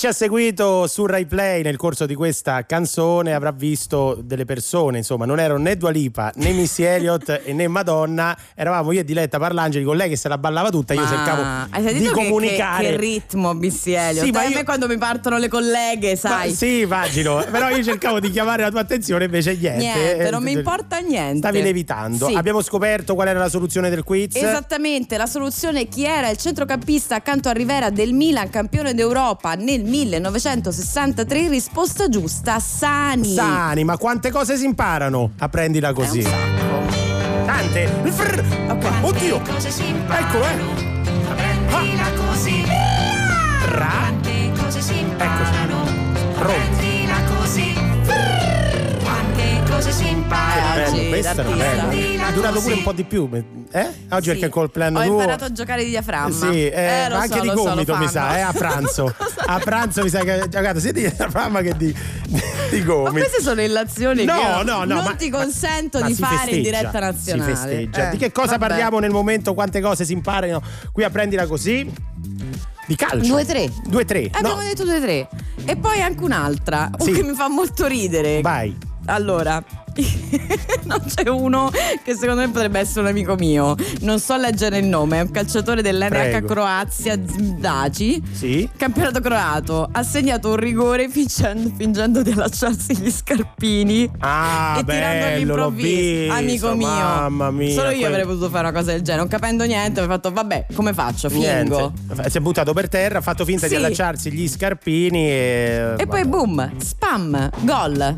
S2: Ci ha seguito su Rai Play nel corso di questa canzone avrà visto delle persone, insomma, non erano né Dua Lipa né Missy Elliott e né Madonna, eravamo io e Diletta Parlangeli con lei che se la ballava tutta, io
S3: Ma
S2: cercavo di
S3: che-
S2: comunicare.
S3: Che, che ritmo, Missy Elliott.
S2: Sì, ma
S3: a
S2: io-
S3: me quando mi partono le colleghe,
S2: Ma-
S3: sai.
S2: sì, immagino, però io cercavo di chiamare la tua attenzione, invece niente.
S3: Niente,
S2: Eh,
S3: non mi importa niente.
S2: Stavi levitando.
S3: Sì.
S2: Abbiamo scoperto qual era la soluzione del quiz.
S3: Esattamente, la soluzione chi era il centrocampista accanto a Rivera del Milan, campione d'Europa nel 1963? Risposta giusta, Sani.
S2: Sani, ma quante cose si imparano? Apprendila così. Tante. Frr. Oddio. Ecco, eh.
S9: Prendila così,
S2: Ra.
S9: quante cose si imparano.
S2: Pronto.
S3: Oggi
S2: Bello, questo era bello. È durato pure un po' di più. Eh? Oggi
S3: Sì.
S2: perché è il compleanno
S3: Ho
S2: tuo.
S3: imparato a giocare di diaframma.
S2: Sì, eh,
S3: lo
S2: ma
S3: so,
S2: anche di
S3: lo so,
S2: gomito mi sa, eh, a pranzo. a pranzo mi sa che hai giocato sia di diaframma che di, di
S3: Ma
S2: gomito.
S3: queste sono illazioni
S2: No, no, no,
S3: non
S2: ma-
S3: ti
S2: ma-
S3: consento
S2: ma
S3: di
S2: si
S3: fare in diretta nazionale.
S2: Si festeggia.
S3: Eh,
S2: di che cosa
S3: vabbè.
S2: parliamo nel momento? Quante cose si imparano? Qui a prendila così. Di calcio.
S3: 2-3.
S2: 2-3.
S3: Abbiamo
S2: No,
S3: detto 2-3. E poi anche un'altra
S2: Sì.
S3: che mi fa molto ridere.
S2: vai.
S3: Allora, non c'è uno che secondo me potrebbe essere un amico mio. Non so leggere il nome, è un calciatore dell'NH. Croazia Zdaci.
S2: Sì.
S3: Campionato croato ha segnato un rigore fingendo, fingendo di allacciarsi gli scarpini
S2: Ah,
S3: e tirando
S2: bello, l'ho
S3: all'improvviso. Amico mio,
S2: mamma mia,
S3: solo io
S2: quel-
S3: avrei potuto fare una cosa del genere. Non capendo niente, ho fatto, vabbè, come faccio? Fingo.
S2: Niente. Si è buttato per terra, ha fatto finta di
S3: Sì.
S2: allacciarsi gli scarpini e.
S3: E poi boom, spam, gol.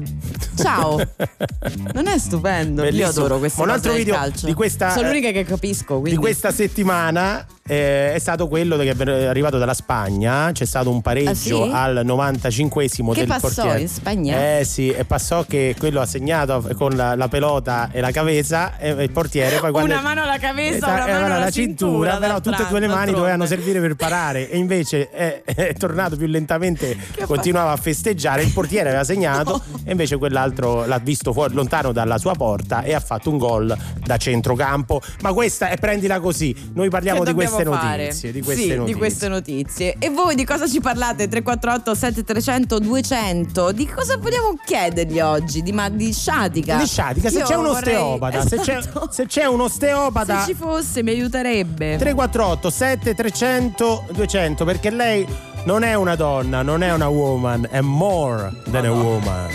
S3: Ciao. Non è stupendo? Io
S2: Bellissimo.
S3: adoro queste
S2: Ma un altro video
S3: calcio.
S2: di questa-
S3: Sono l'unica che capisco,
S2: di
S3: quindi.
S2: questa settimana eh, è stato quello che è arrivato dalla Spagna. C'è stato un pareggio
S3: Ah, sì?
S2: al 95esimo
S3: Che
S2: del
S3: passò
S2: portiere.
S3: in Spagna?
S2: Eh sì, e passò che quello ha segnato con la, la pelota e la cabeza e il portiere poi quando
S3: Una mano alla cabeza,
S2: Esatto,
S3: una
S2: e
S3: mano alla
S2: cintura,
S3: cintura,
S2: però tutte e due le mani
S3: d'altronde.
S2: dovevano servire per parare e invece è, è tornato più lentamente,
S3: Che
S2: continuava a festeggiare, il portiere aveva segnato e invece quell'altro l'ha visto fuori lontano dalla sua porta e ha fatto un gol da centrocampo. Ma questa è prendila così. Noi parliamo
S3: Che
S2: di queste
S3: fare?
S2: notizie, di queste
S3: sì,
S2: notizie.
S3: di queste notizie. E voi di cosa ci parlate? 348 7300 200. Di cosa vogliamo chiedergli oggi? Di, ma di sciatica.
S2: Di sciatica, se
S3: Io
S2: c'è un
S3: vorrei-
S2: osteopata, se, c'è,
S3: Esatto.
S2: se c'è un osteopata
S3: Se ci fosse mi aiuterebbe.
S2: 348 7300 200 perché lei non è una donna, non è una woman, è more than a woman.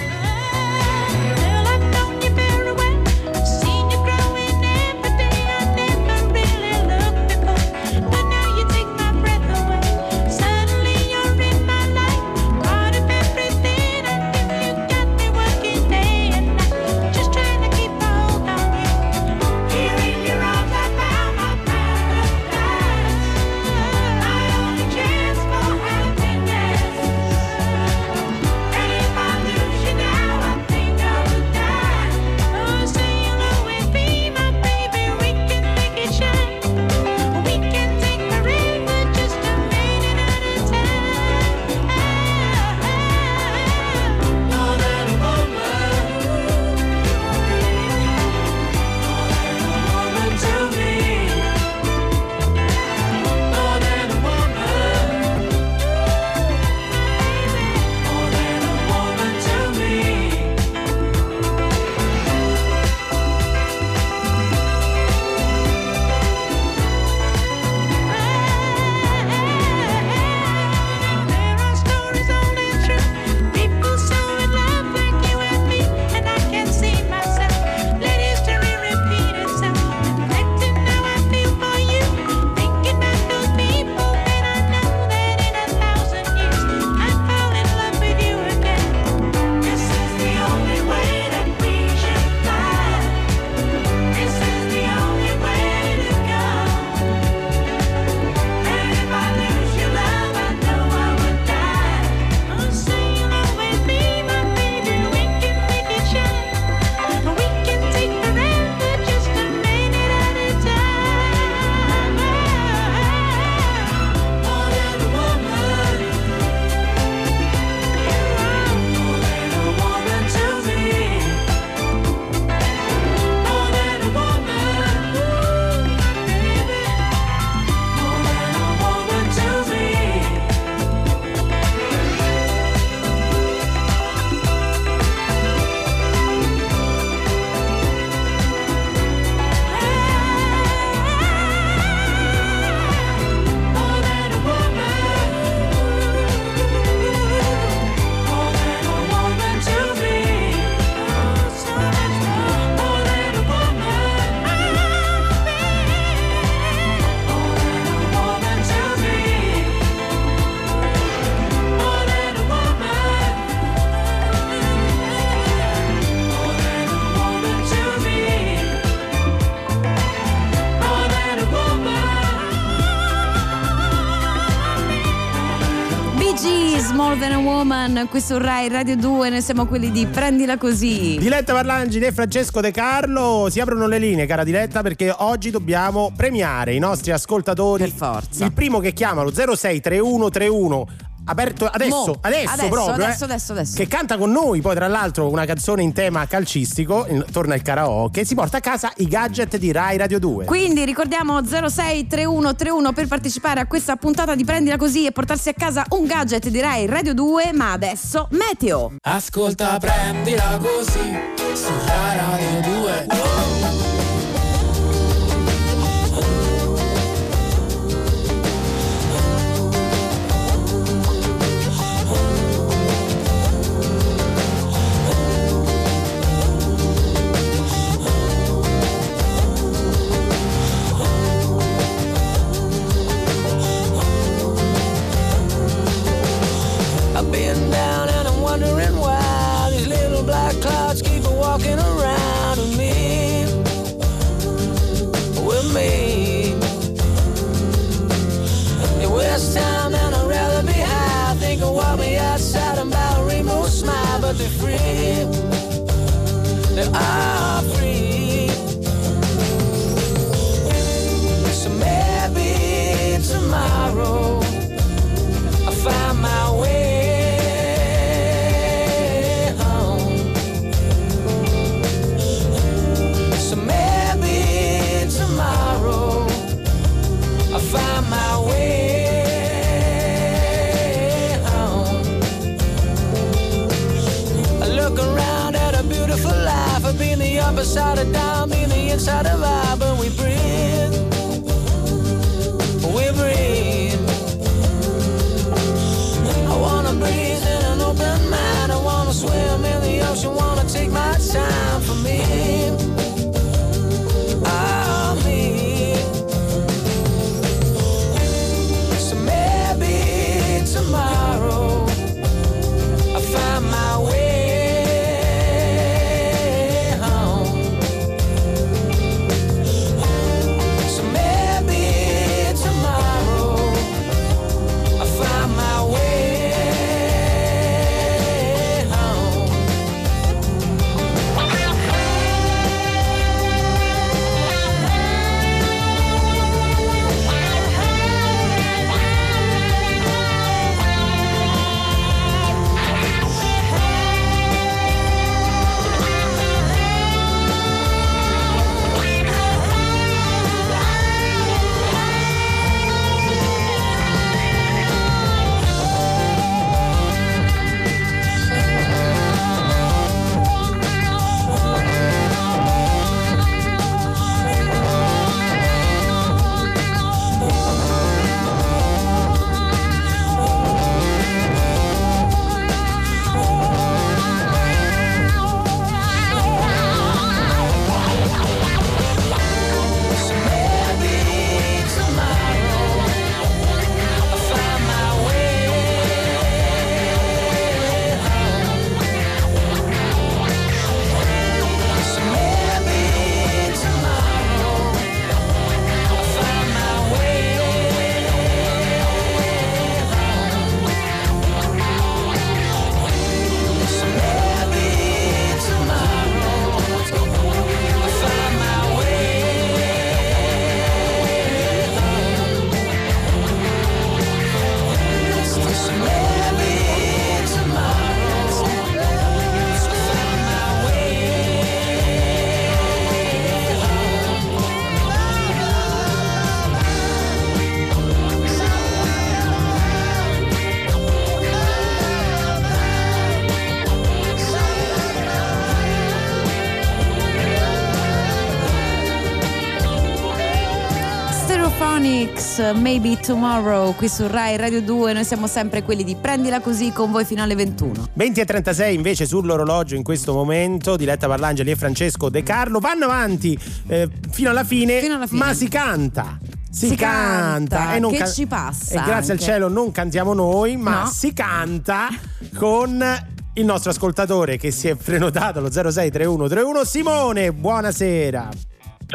S3: Woman qui su Rai Radio 2, noi siamo quelli di Prendila Così.
S2: Diletta Parlangeli e Francesco De Carlo si aprono le linee, cara Diletta, perché oggi dobbiamo premiare i nostri ascoltatori.
S3: Per forza.
S2: Il primo che chiama lo 063131 aperto adesso,
S3: Mo.
S2: adesso,
S3: Adesso,
S2: proprio,
S3: adesso,
S2: eh,
S3: adesso, adesso.
S2: che canta con noi, poi tra l'altro una canzone in tema calcistico, in- torna il karaoke, si porta a casa i gadget di Rai Radio 2.
S3: Quindi ricordiamo 063131 per partecipare a questa puntata di Prendila Così e portarsi a casa un gadget di Rai Radio 2, ma adesso Meteo.
S1: Ascolta, prendila così su Rai Radio 2.
S6: I've walking around with me, with me. It was time and I'd rather be high. Think of what me outside and about rainbow smile, but they're free. They are free. So maybe tomorrow. I find my way opposite of dime, in the inside of I, but we breathe.
S3: Stereophonics, Maybe Tomorrow, qui su Rai Radio 2, noi siamo sempre quelli di Prendila Così con voi fino alle 21.
S2: 20 e 36 invece sull'orologio in questo momento, Diletta Parlangeli e Francesco De Carlo vanno avanti eh, fino, alla fine,
S3: Fino alla fine.
S2: ma si canta. Si,
S3: Si canta,
S2: e non
S3: che ci passa
S2: E grazie
S3: anche.
S2: al cielo non cantiamo noi, ma
S3: No.
S2: si canta con il nostro ascoltatore che si è prenotato allo 063131 Simone, buonasera.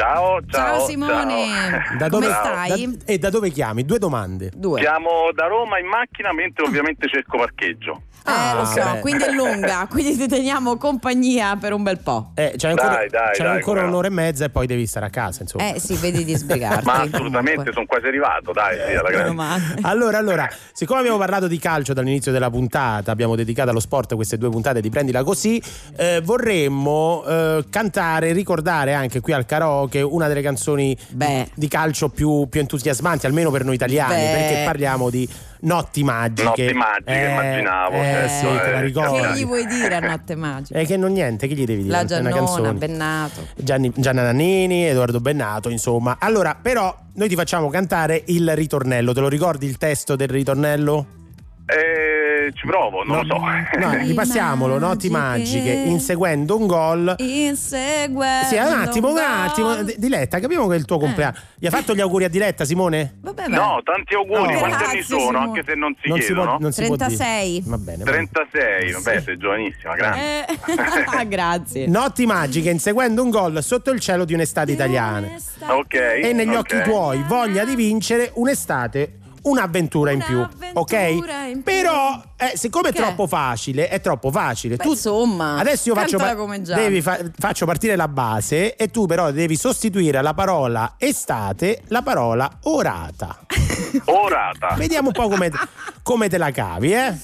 S10: Ciao, ciao.
S3: Ciao Simone,
S2: Da
S3: come
S2: dove,
S3: stai?
S2: da- e da dove chiami? Due domande.
S3: Due.
S10: Siamo da Roma in macchina mentre ovviamente cerco parcheggio.
S3: Eh, lo
S2: Ah,
S3: so,
S2: beh.
S3: quindi è lunga, quindi ti teniamo compagnia per un bel po'.
S2: Eh, c'è ancora,
S10: Dai, dai,
S2: c'è
S10: dai,
S2: ancora un'ora e mezza e poi devi stare a casa, insomma.
S3: Eh sì, vedi di sbrigarti.
S10: Ma assolutamente, sono quasi arrivato, dai, sì, alla grande.
S2: Allora, allora, siccome abbiamo parlato di calcio dall'inizio della puntata, abbiamo dedicato allo sport queste due puntate di Prendila Così, eh, vorremmo eh, cantare, ricordare anche qui al karaoke una delle canzoni
S3: Beh.
S2: di calcio più, più entusiasmanti, almeno per noi italiani,
S3: Beh.
S2: perché parliamo di Notti Magiche.
S10: Notti magiche, immaginavo,
S2: Eh,
S10: certo,
S2: sì, te la
S10: eh,
S2: ricordi.
S3: Che gli vuoi dire a Notte Magica?
S2: E che non niente, che gli devi dire?
S3: La Giannona,
S2: canzone.
S3: Bennato.
S2: Gianni, Gianna Nannini, Edoardo Bennato, insomma. Allora, però, noi ti facciamo cantare il ritornello. Te lo ricordi il testo del ritornello?
S10: Eh, ci provo, non lo so.
S2: No, ripassiamolo, notti magiche, inseguendo un gol.
S3: Inseguendo
S2: Sì, un attimo, un attimo. Diletta, capiamo che è il tuo compleanno. Gli hai fatto gli auguri a Diletta, Simone?
S3: Vabbè, beh.
S10: No, tanti auguri,
S2: No.
S10: quanti anni sono?
S3: Simone.
S10: Anche se non si
S2: Non si
S10: chiedono.
S2: può, non si può dire.
S3: 36.
S2: Va bene. va bene.
S10: 36, vabbè, sei giovanissima, grande.
S3: Eh, grazie.
S2: Notti magiche, inseguendo un gol sotto il cielo di un'estate italiana.
S10: Ok.
S2: E negli
S10: ok.
S2: occhi tuoi, voglia di vincere un'estate. Un'avventura in più, ok?
S3: In più.
S2: Però, eh, siccome è
S3: Che?
S2: troppo facile, è troppo facile.
S3: Beh,
S2: tu,
S3: insomma,
S2: adesso io faccio, fa- faccio partire la base e tu però devi sostituire alla parola estate la parola orata.
S10: Orata.
S2: Vediamo un po' come, come te la cavi, eh?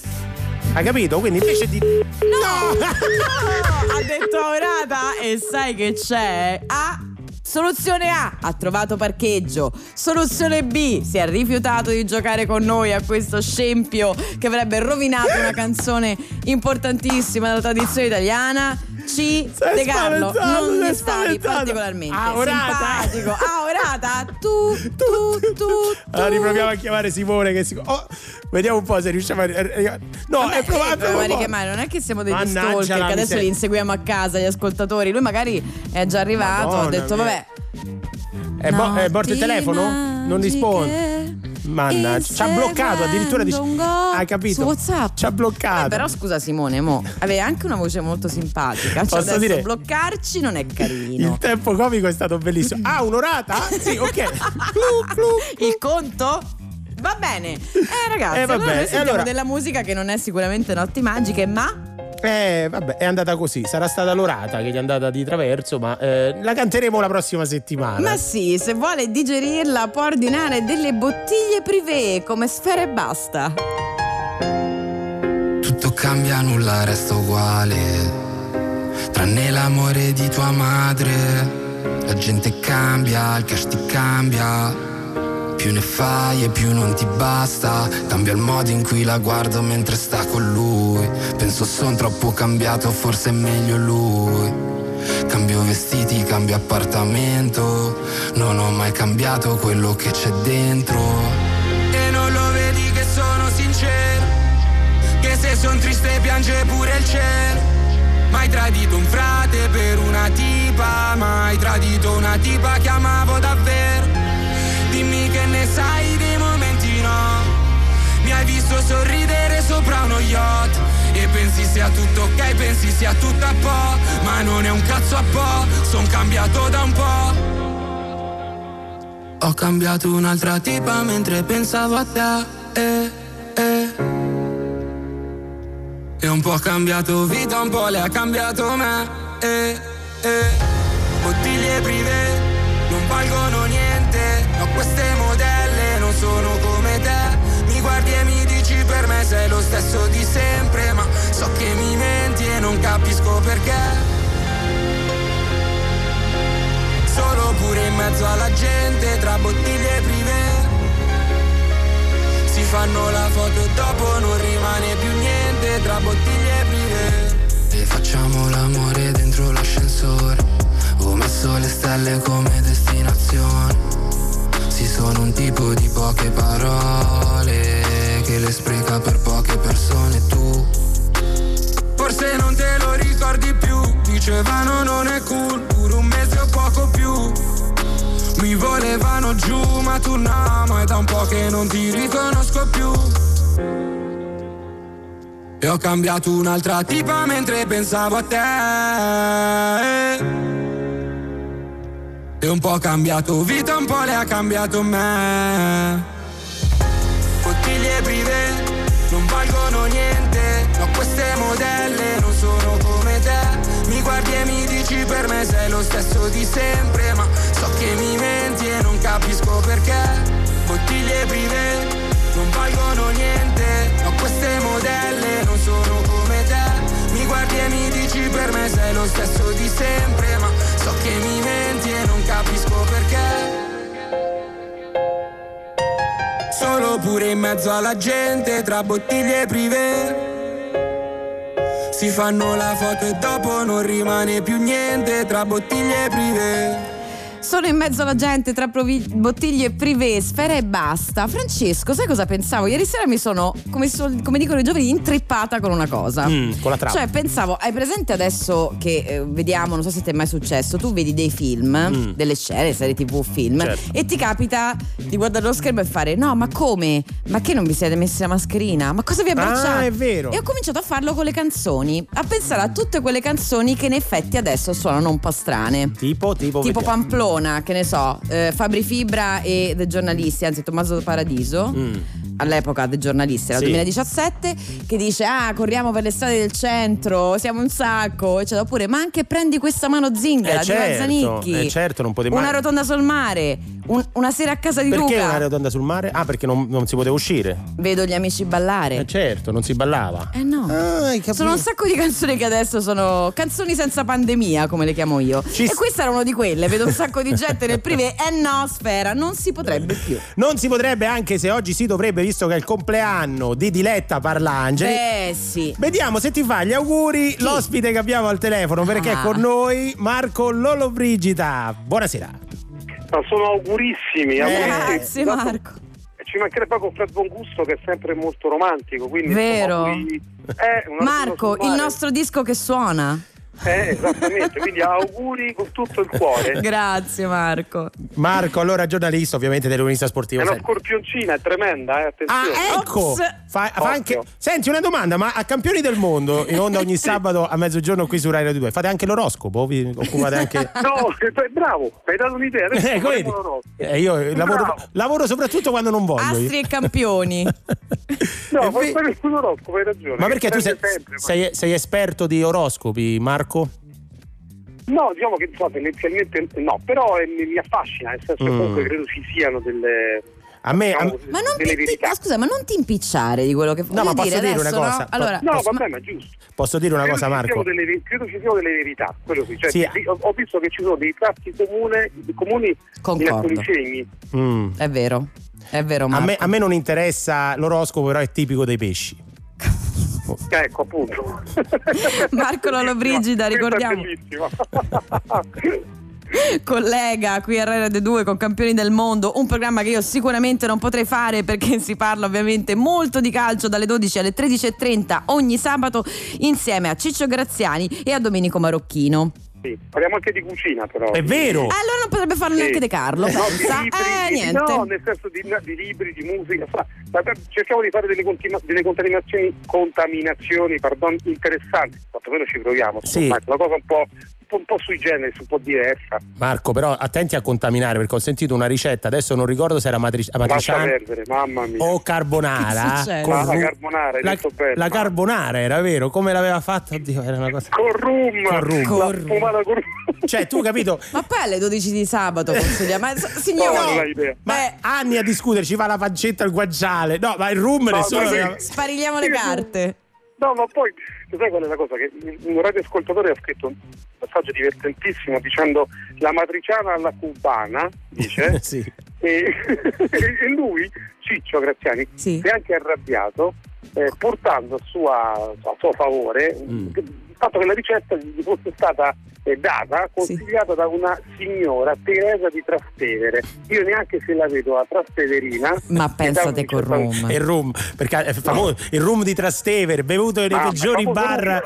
S2: Hai capito? Quindi invece di. No!
S3: ha detto orata e sai che c'è? A. Soluzione A, ha trovato parcheggio. Soluzione B, si è rifiutato di giocare con noi a questo scempio che avrebbe rovinato una canzone importantissima della tradizione italiana. C,
S2: Sei
S3: De Carlo, non mi stavi particolarmente
S2: Ah, orata.
S3: simpatico. Ah, orata, tu, tu, tu, tu.
S2: Allora riproviamo a chiamare Simone che si... oh, vediamo un po' se riusciamo a... No,
S3: Vabbè,
S2: è probabile.
S3: eh, richiamare, non è che siamo degli
S2: Mannaggia
S3: stalker che adesso li inseguiamo a casa gli ascoltatori. Lui magari è già arrivato, ha
S2: Madonna
S3: detto
S2: mia.
S3: vabbè.
S2: È, mo- è morto il telefono? Non risponde. Mannaggia, ci ha bloccato addirittura dice. Hai capito?
S3: Su WhatsApp.
S2: Ci ha bloccato.
S3: Eh, però scusa Simone, mo, aveva anche una voce molto simpatica. Cioè,
S2: Posso
S3: adesso
S2: dire-
S3: bloccarci non è carino.
S2: Il tempo comico è stato bellissimo. Ah, un'orata? Sì, ok.
S3: Il conto? Va bene. Eh ragazzi,
S2: Eh,
S3: allora noi
S2: e
S3: sentiamo
S2: allora-
S3: della musica che non è sicuramente notti magiche, ma
S2: Eh, vabbè, è andata così. Sarà stata l'orata che gli è andata di traverso, ma eh, la canteremo la prossima settimana.
S3: Ma sì, se vuole digerirla può ordinare delle bottiglie privé come sfera e basta.
S11: Tutto cambia, nulla resta uguale. Tranne l'amore di tua madre. La gente cambia, il cash ti cambia. Più ne fai e più non ti basta. Cambia il modo in cui la guardo mentre sta con lui. Penso son troppo cambiato, forse è meglio lui. Cambio vestiti, cambio appartamento. Non ho mai cambiato quello che c'è dentro. E non lo vedi che sono sincero. Che se son triste piange pure il cielo. Mai tradito un frate per una tipa. Mai tradito una tipa che amavo davvero. Dimmi che ne sai dei momenti no. Mi hai visto sorridere sopra uno yacht. E pensi sia tutto ok, pensi sia tutto a po'. Ma non è un cazzo a po', son cambiato da un po'. Ho cambiato un'altra tipa mentre pensavo a te. Eh, eh. E un po' cambiato vita, un po' le ha cambiato me. Eh, eh. Bottiglie privé non valgono niente. Queste modelle non sono come te. Mi guardi e mi dici per me sei lo stesso di sempre. Ma so che mi menti e non capisco perché. Solo pure in mezzo alla gente tra bottiglie privé Si fanno la foto e dopo non rimane più niente tra bottiglie privé E facciamo l'amore dentro l'ascensore Ho messo le stelle come destinazione Si sono un tipo di poche parole Che le spreca per poche persone. Tu Forse non te lo ricordi più. Dicevano non è cool Pure un mese o poco più. Mi volevano giù ma tu no Ma è da un po' che non ti riconosco più. E ho cambiato un'altra tipa mentre pensavo a te E un po' cambiato vita, un po' le ha cambiato me. Bottiglie prive non valgono niente. No, queste modelle non sono come te. Mi guardi e mi dici per me sei lo stesso di sempre. Ma so che mi menti e non capisco perché. Bottiglie prive non valgono niente. No, queste modelle non sono come te. Mi guardi e mi dici per me sei lo stesso di sempre. Ma so che mi menti e non capisco perché. Solo pure in mezzo alla gente tra bottiglie prive. Si fanno la foto e dopo non rimane più niente tra bottiglie prive.
S3: Sono in mezzo alla gente tra provi- bottiglie privé, sfere e basta. Francesco, sai cosa pensavo? Ieri sera mi sono, come, sol- come dicono i giovani, intrippata con una cosa.
S2: Mm, con la trappola.
S3: Cioè, pensavo, hai presente adesso che eh, vediamo, non so se ti è mai successo, tu vedi dei film,
S2: Mm.
S3: delle scene, serie tv, film,
S2: Certo.
S3: e ti capita di guardare lo schermo e fare: No, ma come? Ma che non vi siete messi la mascherina? Ma cosa vi abbracciate?
S2: Ah, è vero.
S3: E ho cominciato a farlo con le canzoni, a pensare a tutte quelle canzoni che in effetti adesso suonano un po' strane.
S2: Tipo, tipo,
S3: Tipo
S2: vediamo.
S3: Pamplona, che ne so, eh, Fabri Fibra e The Giornalisti, anzi Tommaso Paradiso.
S2: Mm.
S3: All'epoca The Giornalisti, era il
S2: Sì.
S3: 2017, che dice: Ah, corriamo per le strade del centro, siamo un sacco. Eccetera. Oppure, ma anche prendi questa mano zingara
S2: Eh,
S3: di
S2: certo,
S3: Mazzanicchi.
S2: eh, certo, non potevi
S3: Una
S2: mai-
S3: rotonda sul mare, un- una sera a casa di
S2: Perché
S3: Luca.
S2: una rotonda sul mare? Ah, perché non, non si poteva uscire.
S3: Vedo gli amici ballare.
S2: Eh certo, non si ballava.
S3: Eh no.
S2: Ah.
S3: Sono un sacco di canzoni che adesso sono canzoni senza pandemia, come le chiamo io. e questa era una di quelle. Vedo un sacco di gente nel privé. Eh no, sfera, non si potrebbe più.
S2: Non si potrebbe, anche se oggi si dovrebbe, visto che è il compleanno di Diletta Parlangeli.
S3: Eh sì.
S2: Vediamo se ti fa gli auguri l'ospite che abbiamo al telefono, perché
S3: Ah.
S2: è con noi Marco Lollobrigida. Buonasera.
S10: Ma sono augurissimi,
S2: Eh,
S10: augurissimi.
S3: Grazie Marco.
S10: Ci mancherebbe poco Fred Buon Gusto che è sempre molto romantico, quindi
S3: Vero.
S10: insomma, auguri- eh,
S3: Marco, il nostro disco che suona.
S10: Eh, esattamente, quindi auguri con tutto il cuore.
S3: Grazie Marco.
S2: Marco, allora giornalista ovviamente dell'Unista
S10: È
S2: Sportivo.
S10: una scorpioncina, è tremenda, eh, attenzione.
S2: Ah, ecco!
S3: Ops.
S2: Fa, fa anche... Senti, una domanda, ma a Campioni del Mondo, in onda ogni sabato a mezzogiorno qui su Rai Radio 2, fate anche l'oroscopo? Vi occupate anche...
S10: No, eh, bravo, hai dato un'idea. Adesso
S2: Eh, vedi?
S10: l'oroscopo.
S2: Eh, io lavoro, lavoro soprattutto quando non voglio. io.
S3: Astri e campioni.
S10: No,
S2: È
S10: puoi fare un oroscopo, hai ragione.
S2: Ma perché tu sei, sei, sei esperto di oroscopi, Marco?
S10: No, diciamo che so, tendenzialmente no, però eh, mi, affascina, nel senso che
S2: Mm.
S10: comunque credo ci siano delle.
S2: A me... a-
S10: diciamo,
S3: Ma non ti, ma scusa, ma non ti impicciare di quello che
S2: No, ma posso dire
S3: adesso,
S2: una
S3: no?
S2: cosa?
S3: Allora,
S10: No,
S3: posso-
S10: vabbè, ma giusto.
S2: Posso dire una
S10: Credo
S2: cosa, Marco?
S10: delle- credo ci siano delle verità, quello sì. Cioè,
S2: Sì.
S10: ho, ho visto che ci sono dei tratti comune, comuni in
S3: Concordo.
S10: alcuni segni.
S2: Mm.
S3: È vero, è vero
S2: A
S3: Marco.
S2: me, a me non interessa l'oroscopo, però è tipico dei pesci.
S10: Ecco, appunto.
S3: Marco Lollobrigida, ricordiamo. collega qui a Rai Radio 2 con Campioni del Mondo, un programma che io sicuramente non potrei fare perché si parla ovviamente molto di calcio dalle 12 alle 13.30 ogni sabato insieme a Ciccio Graziani e a Domenico Marocchino.
S10: Sì, parliamo anche di cucina, però.
S2: È vero!
S3: Allora non potrebbe farlo
S10: Sì.
S3: neanche De Carlo,
S10: No, libri,
S3: eh,
S10: di-
S3: niente.
S10: No, nel senso di, di libri, di musica. fa- ma- cerchiamo di fare delle, continua- delle contaminazioni, contaminazioni pardon, interessanti, quantomeno ci proviamo.
S2: Sì.
S10: insomma, Una cosa un po', un po', sui generis, un po' diversa.
S2: Marco, però attenti a contaminare perché ho sentito una ricetta, adesso non ricordo se era matri-
S10: Lascia
S2: matriciana o carbonara. con
S10: Ah, la carbonara,
S2: la,
S10: bene.
S2: la carbonara era vero? Come l'aveva fatta? Oddio, era una cosa.
S10: Con rum,
S2: Con rum.
S10: la
S3: Con rum.
S10: con rum.
S2: Cioè, tu capito?
S3: Ma poi alle 12 di sabato consiglia, ma
S10: No,
S3: signore,
S10: idea.
S2: Ma
S3: Beh.
S2: anni a discutere, ci va la pancetta al guanciale. No, ma il rum
S10: No,
S2: nessuno. aveva-
S3: sparigliamo le carte.
S10: No, ma poi, sai qual è la cosa? Che un radioascoltatore ha scritto un passaggio divertentissimo dicendo la matriciana alla cubana, dice,
S2: sì.
S10: e, e lui, Ciccio Graziani,
S3: Sì.
S10: si è anche arrabbiato eh, portando a, sua- a suo favore
S2: Mm.
S10: il fatto che la ricetta gli fosse stata data, consigliata da una signora Teresa di Trastevere. Io neanche se la vedo a Trasteverina.
S3: Ma pensate
S10: certo-
S3: rum.
S2: Il rum, perché è famoso, il rum di Trastevere, bevuto nei
S10: Ah,
S2: peggiori
S10: il
S2: bar,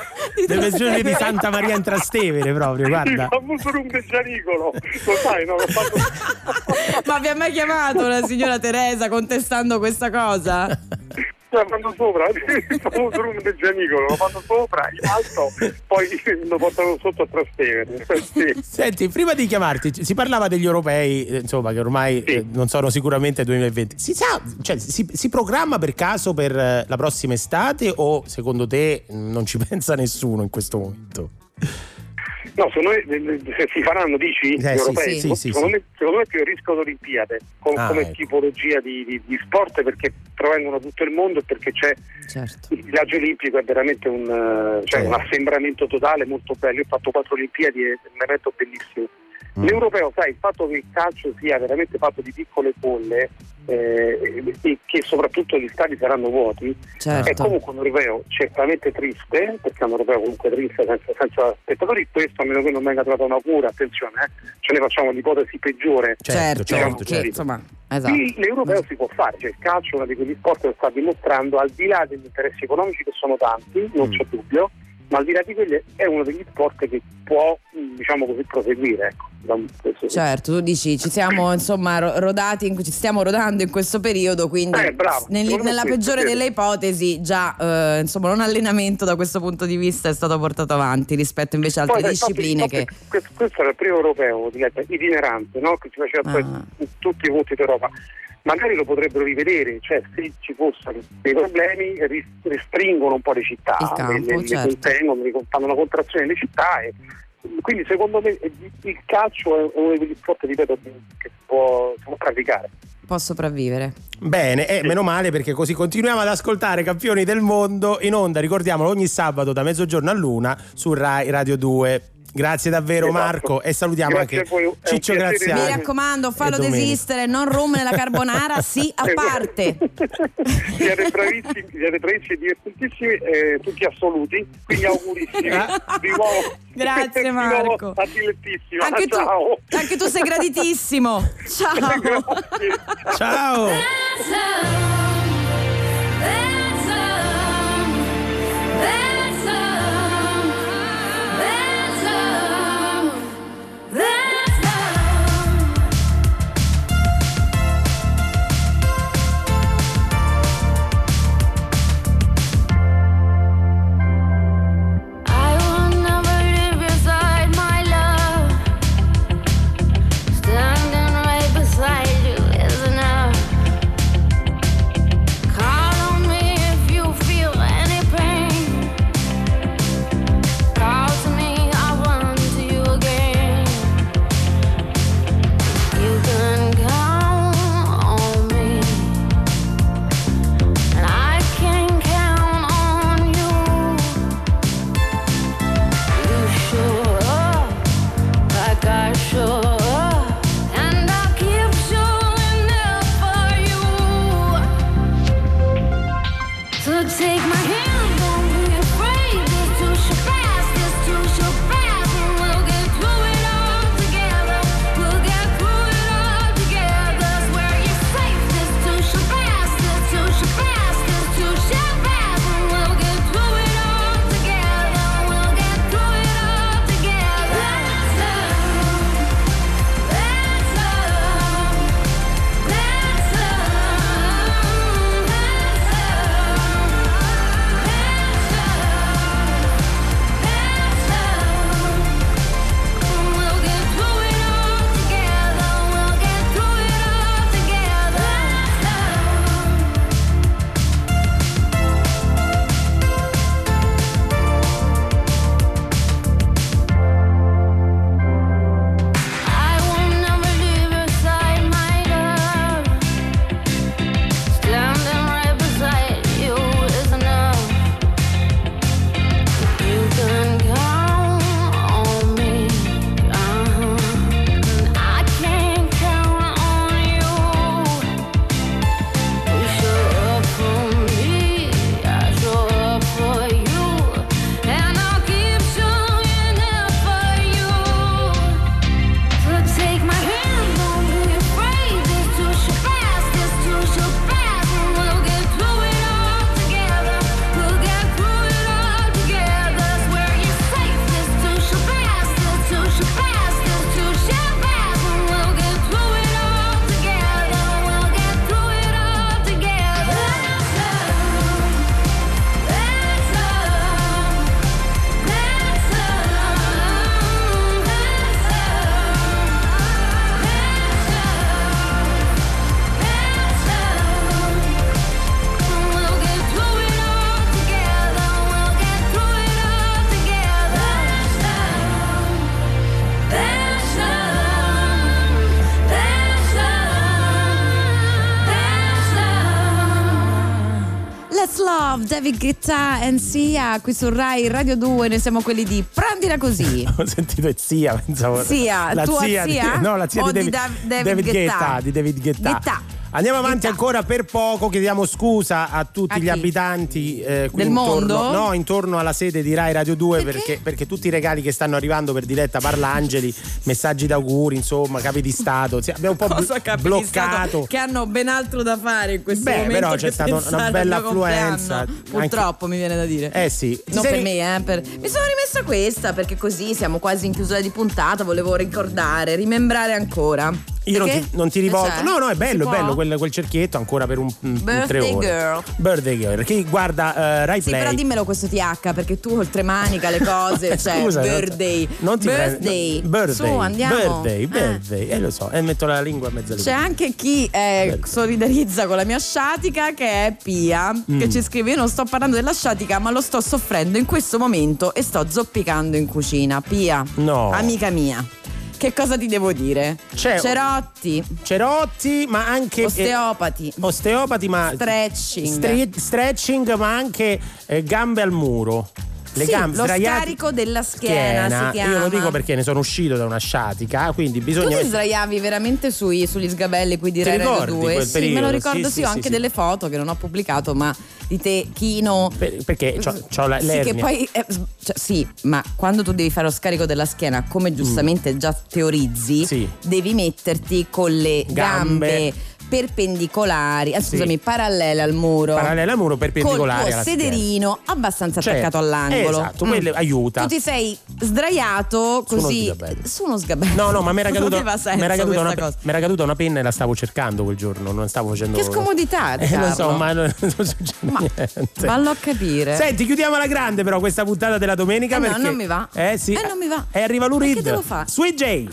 S2: nei peggiori di. Santa Maria in Trastevere, proprio,
S10: Il
S2: guarda.
S10: famoso rum del Gianicolo, lo sai, no? L'ho fatto...
S3: Ma vi ha mai chiamato la signora Teresa contestando questa cosa?
S10: la fanno sopra, il famoso room del Gianicolo, lo fanno sopra, in alto, poi lo portano sotto a Trastevere. Sì.
S2: Senti, prima di chiamarti, si parlava degli europei, eh, insomma, che ormai eh, non sono sicuramente 2020. Si sa, cioè, si, si programma per caso per eh, la prossima estate o secondo te non ci pensa nessuno in questo momento?
S10: No, secondo me eh, se si faranno, dici,
S2: Eh,
S10: europei,
S2: sì, sì,
S10: secondo,
S2: sì.
S10: Me, secondo me più il rischio di Olimpiadi com-
S2: Ah,
S10: come
S2: ecco.
S10: tipologia di, di- di sport perché provengono da tutto il mondo e perché c'è
S3: Certo.
S10: il viaggio olimpico è veramente un, eh, cioè, un assembramento totale molto bello. Io ho fatto quattro Olimpiadi e è un evento bellissimo.
S2: Mm.
S10: L'europeo, sai, il fatto che il calcio sia veramente fatto di piccole bolle eh, e che soprattutto gli stadi saranno vuoti,
S3: Certo.
S10: è comunque un europeo certamente triste, perché è un europeo comunque triste senza, senza spettatori, questo a meno che non venga trovata una cura, attenzione, eh, ce ne facciamo l'ipotesi peggiore.
S3: Certo,
S10: diciamo
S3: che,
S10: così.
S3: insomma, esatto.
S10: Sì, l'europeo si può fare, cioè il calcio è uno di quegli sport che sta dimostrando, al di là degli interessi economici che sono tanti, non c'è dubbio, ma al di là di quelli è uno degli sport che può, diciamo così, proseguire. Ecco, da un- questo-
S3: Certo, tu dici ci siamo insomma ro- rodati, in- ci stiamo rodando in questo periodo, quindi
S10: Eh, bravo,
S3: nel- nella
S10: questo,
S3: peggiore
S10: sì.
S3: delle ipotesi già eh, insomma un allenamento da questo punto di vista è stato portato avanti rispetto invece a altre
S10: Poi,
S3: discipline
S10: infatti,
S3: che...
S10: questo, questo era il primo europeo Diletta, itinerante, no? che si faceva poi
S3: Ah.
S10: tutti i punti d'Europa. Magari lo potrebbero rivedere, cioè se ci fossero dei problemi restringono un po' le città,
S3: campo,
S10: le, le- le
S3: certo.
S10: contengono, fanno una contrazione nelle città e quindi secondo me eh, il calcio è uno di quegli sport ripeto, che si può, si può praticare.
S3: può sopravvivere.
S2: Bene, e meno male perché così continuiamo ad ascoltare Campioni del Mondo in onda, ricordiamolo, ogni sabato da mezzogiorno a luna su Rai Radio 2. Grazie davvero
S10: Esatto.
S2: Marco e salutiamo
S10: Grazie
S2: anche
S10: voi,
S2: Ciccio. Graziani.
S3: Mi raccomando, fallo desistere, non rum nella carbonara, sì a parte.
S10: siete bravissimi, siete bravissimi e divertentissimi, eh, tutti assoluti, quindi augurissimi. Di nuovo,
S3: Grazie,
S10: di nuovo
S3: Marco.
S10: dilettissima.
S3: Anche tu,
S10: Ciao.
S3: anche tu sei graditissimo. Ciao.
S2: Ciao.
S5: I
S3: David Guetta and Sia qui su Rai Radio 2, noi siamo quelli di Prendila così.
S2: Ho sentito zia, pensavo.
S3: Zia,
S2: la
S3: tua
S2: zia,
S3: zia?
S2: Di, no, la zia
S3: O
S2: di
S3: di
S2: David,
S3: Dav- David Guetta?
S2: Guetta, di David Guetta.
S3: Guetta.
S2: Andiamo avanti ancora per poco, chiediamo scusa a tutti
S3: A
S2: gli abitanti eh, qui
S3: Del
S2: intorno,
S3: mondo?
S2: no, intorno alla sede di Rai Radio 2
S3: Perché?
S2: perché? perché tutti i regali che stanno arrivando per Diletta Parlangeli, messaggi d'auguri, insomma, capi di stato, sì, abbiamo un po' bl- bloccato.
S3: Che hanno ben altro da fare in questo
S2: Beh,
S3: momento
S2: però c'è stata una bella affluenza.
S3: Purtroppo mi viene da dire.
S2: Eh sì,
S3: Non
S2: sei-
S3: per me, eh. per- Mi sono rimessa questa perché così siamo quasi in chiusura di puntata. Volevo ricordare, rimembrare ancora.
S2: Io non ti, non ti rivolgo.
S3: C'è?
S2: No, no, è bello, è bello quel, quel cerchietto ancora per un, un- tre
S3: Birthday
S2: ore.
S3: girl.
S2: Birthday girl. Chi guarda eh, Rai
S3: Sì,
S2: Play.
S3: però dimmelo questo TH perché tu oltre manica le cose, cioè
S2: Scusa,
S3: birthday.
S2: Non ti
S3: birthday.
S2: birthday.
S3: Su, andiamo.
S2: Birthday,
S3: Eh.
S2: birthday. Eh, lo so, e metto la lingua a mezza
S3: C'è anche chi eh, solidarizza con la mia sciatica che è Pia
S2: Mm.
S3: che ci scrive io non sto parlando della sciatica ma lo sto soffrendo in questo momento e sto zoppicando in cucina Pia
S2: No.
S3: amica mia che cosa ti devo dire?
S2: C'è-
S3: Cerotti
S2: Cerotti, ma anche. eh,
S3: osteopati
S2: osteopati, ma.
S3: stretching
S2: stre- stretching, ma anche eh, gambe al muro. Le
S3: Sì,
S2: gambe
S3: lo
S2: sdraiate-
S3: scarico della schiena, si chiama
S2: Io lo dico perché ne sono uscito da una sciatica, quindi
S3: tu
S2: bisogna.
S3: ti sdraiavi veramente sui- sugli sgabelli qui di Rai Radio
S2: ricordi
S3: 2?
S2: quel
S3: Sì, me
S2: periodo?
S3: lo ricordo,
S2: Sì,
S3: sì, ho
S2: sì,
S3: anche
S2: sì,
S3: delle foto che non ho pubblicato, ma di te, Chino.
S2: Per- perché c'ho, c'ho la,
S3: Sì,
S2: l'ernia.
S3: che poi eh, cioè, sì, ma quando tu devi fare lo scarico della schiena, come giustamente già teorizzi,
S2: Mm. Sì.
S3: devi metterti con le gambe,
S2: Gambe.
S3: Perpendicolari, ah,
S2: Sì.
S3: scusami, parallele al muro.
S2: Parallele al muro,
S3: Col
S2: perpendicolare
S3: tuo
S2: alla schiena.
S3: sederino abbastanza
S2: Certo,
S3: attaccato all'angolo.
S2: esatto, quello aiuta.
S3: Tu ti sei sdraiato così su uno sgabello.
S2: No, no, ma mi era caduta, una,
S3: cosa.
S2: mi era caduta una penna e la stavo cercando quel giorno, non stavo facendo.
S3: Che scomodità,
S2: Eh, lo so,
S3: Carlo.
S2: ma non, non succede niente.
S3: Vallo a capire.
S2: Senti, chiudiamo alla grande però questa puntata della domenica
S3: Eh no,
S2: perché
S3: non mi va.
S2: Eh sì.
S3: Eh, non mi va.
S2: E arriva
S3: E
S2: Lurid.
S3: che devo fare?
S2: Sweet J.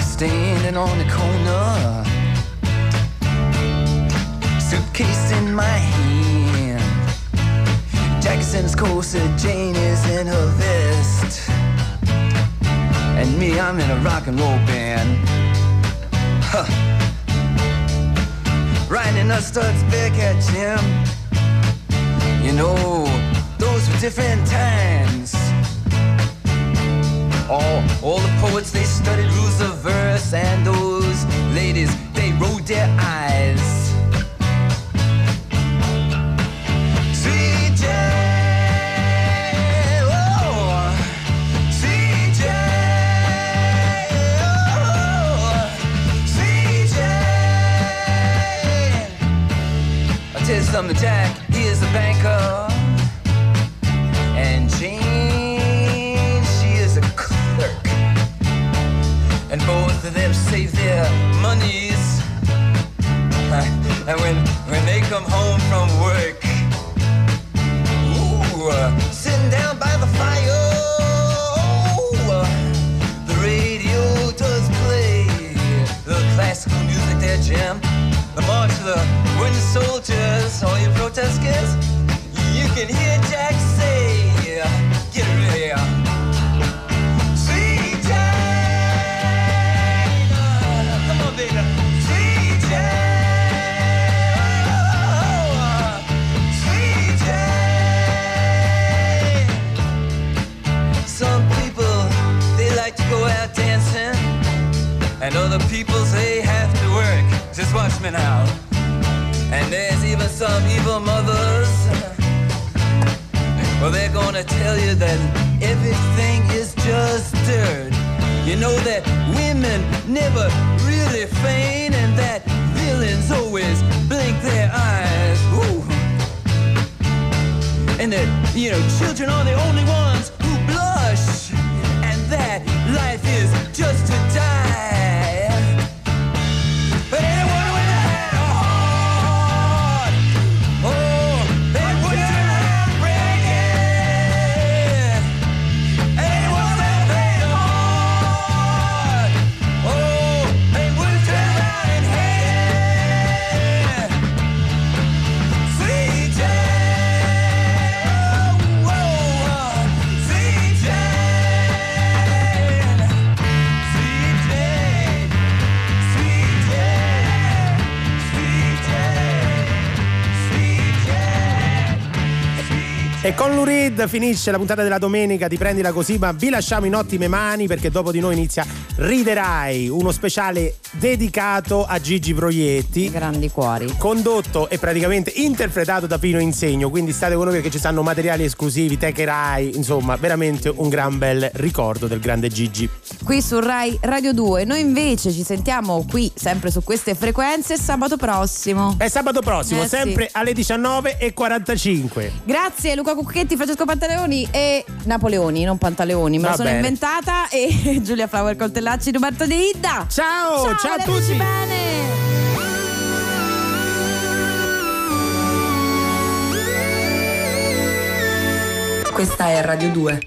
S12: Standing on the corner, suitcase in my hand. Jackson's corset, Jane is in her vest, and me, I'm in a rock and roll band. Huh. Riding a Studs back at Jim. You know, those were different times. All, all the poets, they studied rules of verse, and those ladies, they rolled their eyes. I'll tell you Jack, he is a banker. And Jane, she is a clerk. And both of them save their monies. And when, when they come home from work, ooh, uh, sitting down by the fire, uh, the radio does play the classical music there, Jim. The march of the wooden soldiers, all you protesters, you can hear Jack say, that women never really feign, and that villains always blink their eyes. And that, you know, children are the only ones who blush, and that life
S2: E con Lurid finisce la puntata della domenica di Prendila Così, ma vi lasciamo in ottime mani perché dopo di noi inizia Riderai, uno speciale dedicato a Gigi Proietti.
S3: Grandi cuori.
S2: Condotto e praticamente interpretato da Pino Insegno, quindi state con noi perché ci stanno materiali esclusivi, techerai, insomma, veramente un gran bel ricordo del grande Gigi.
S3: Qui su Rai Radio 2. Noi invece ci sentiamo qui, sempre su queste frequenze, sabato prossimo.
S2: È sabato prossimo,
S3: Eh, sì.
S2: sempre alle 19.45.
S3: Grazie Luca Cucchetti, Francesco Pantaleoni e Napoleoni, non Pantaleoni, me la sono
S2: bene.
S3: inventata e Giulia Flower Coltellacci, Roberto De Idda.
S2: Ciao, ciao a
S3: voleteci
S2: tutti.
S3: bene.
S13: Questa è Radio 2.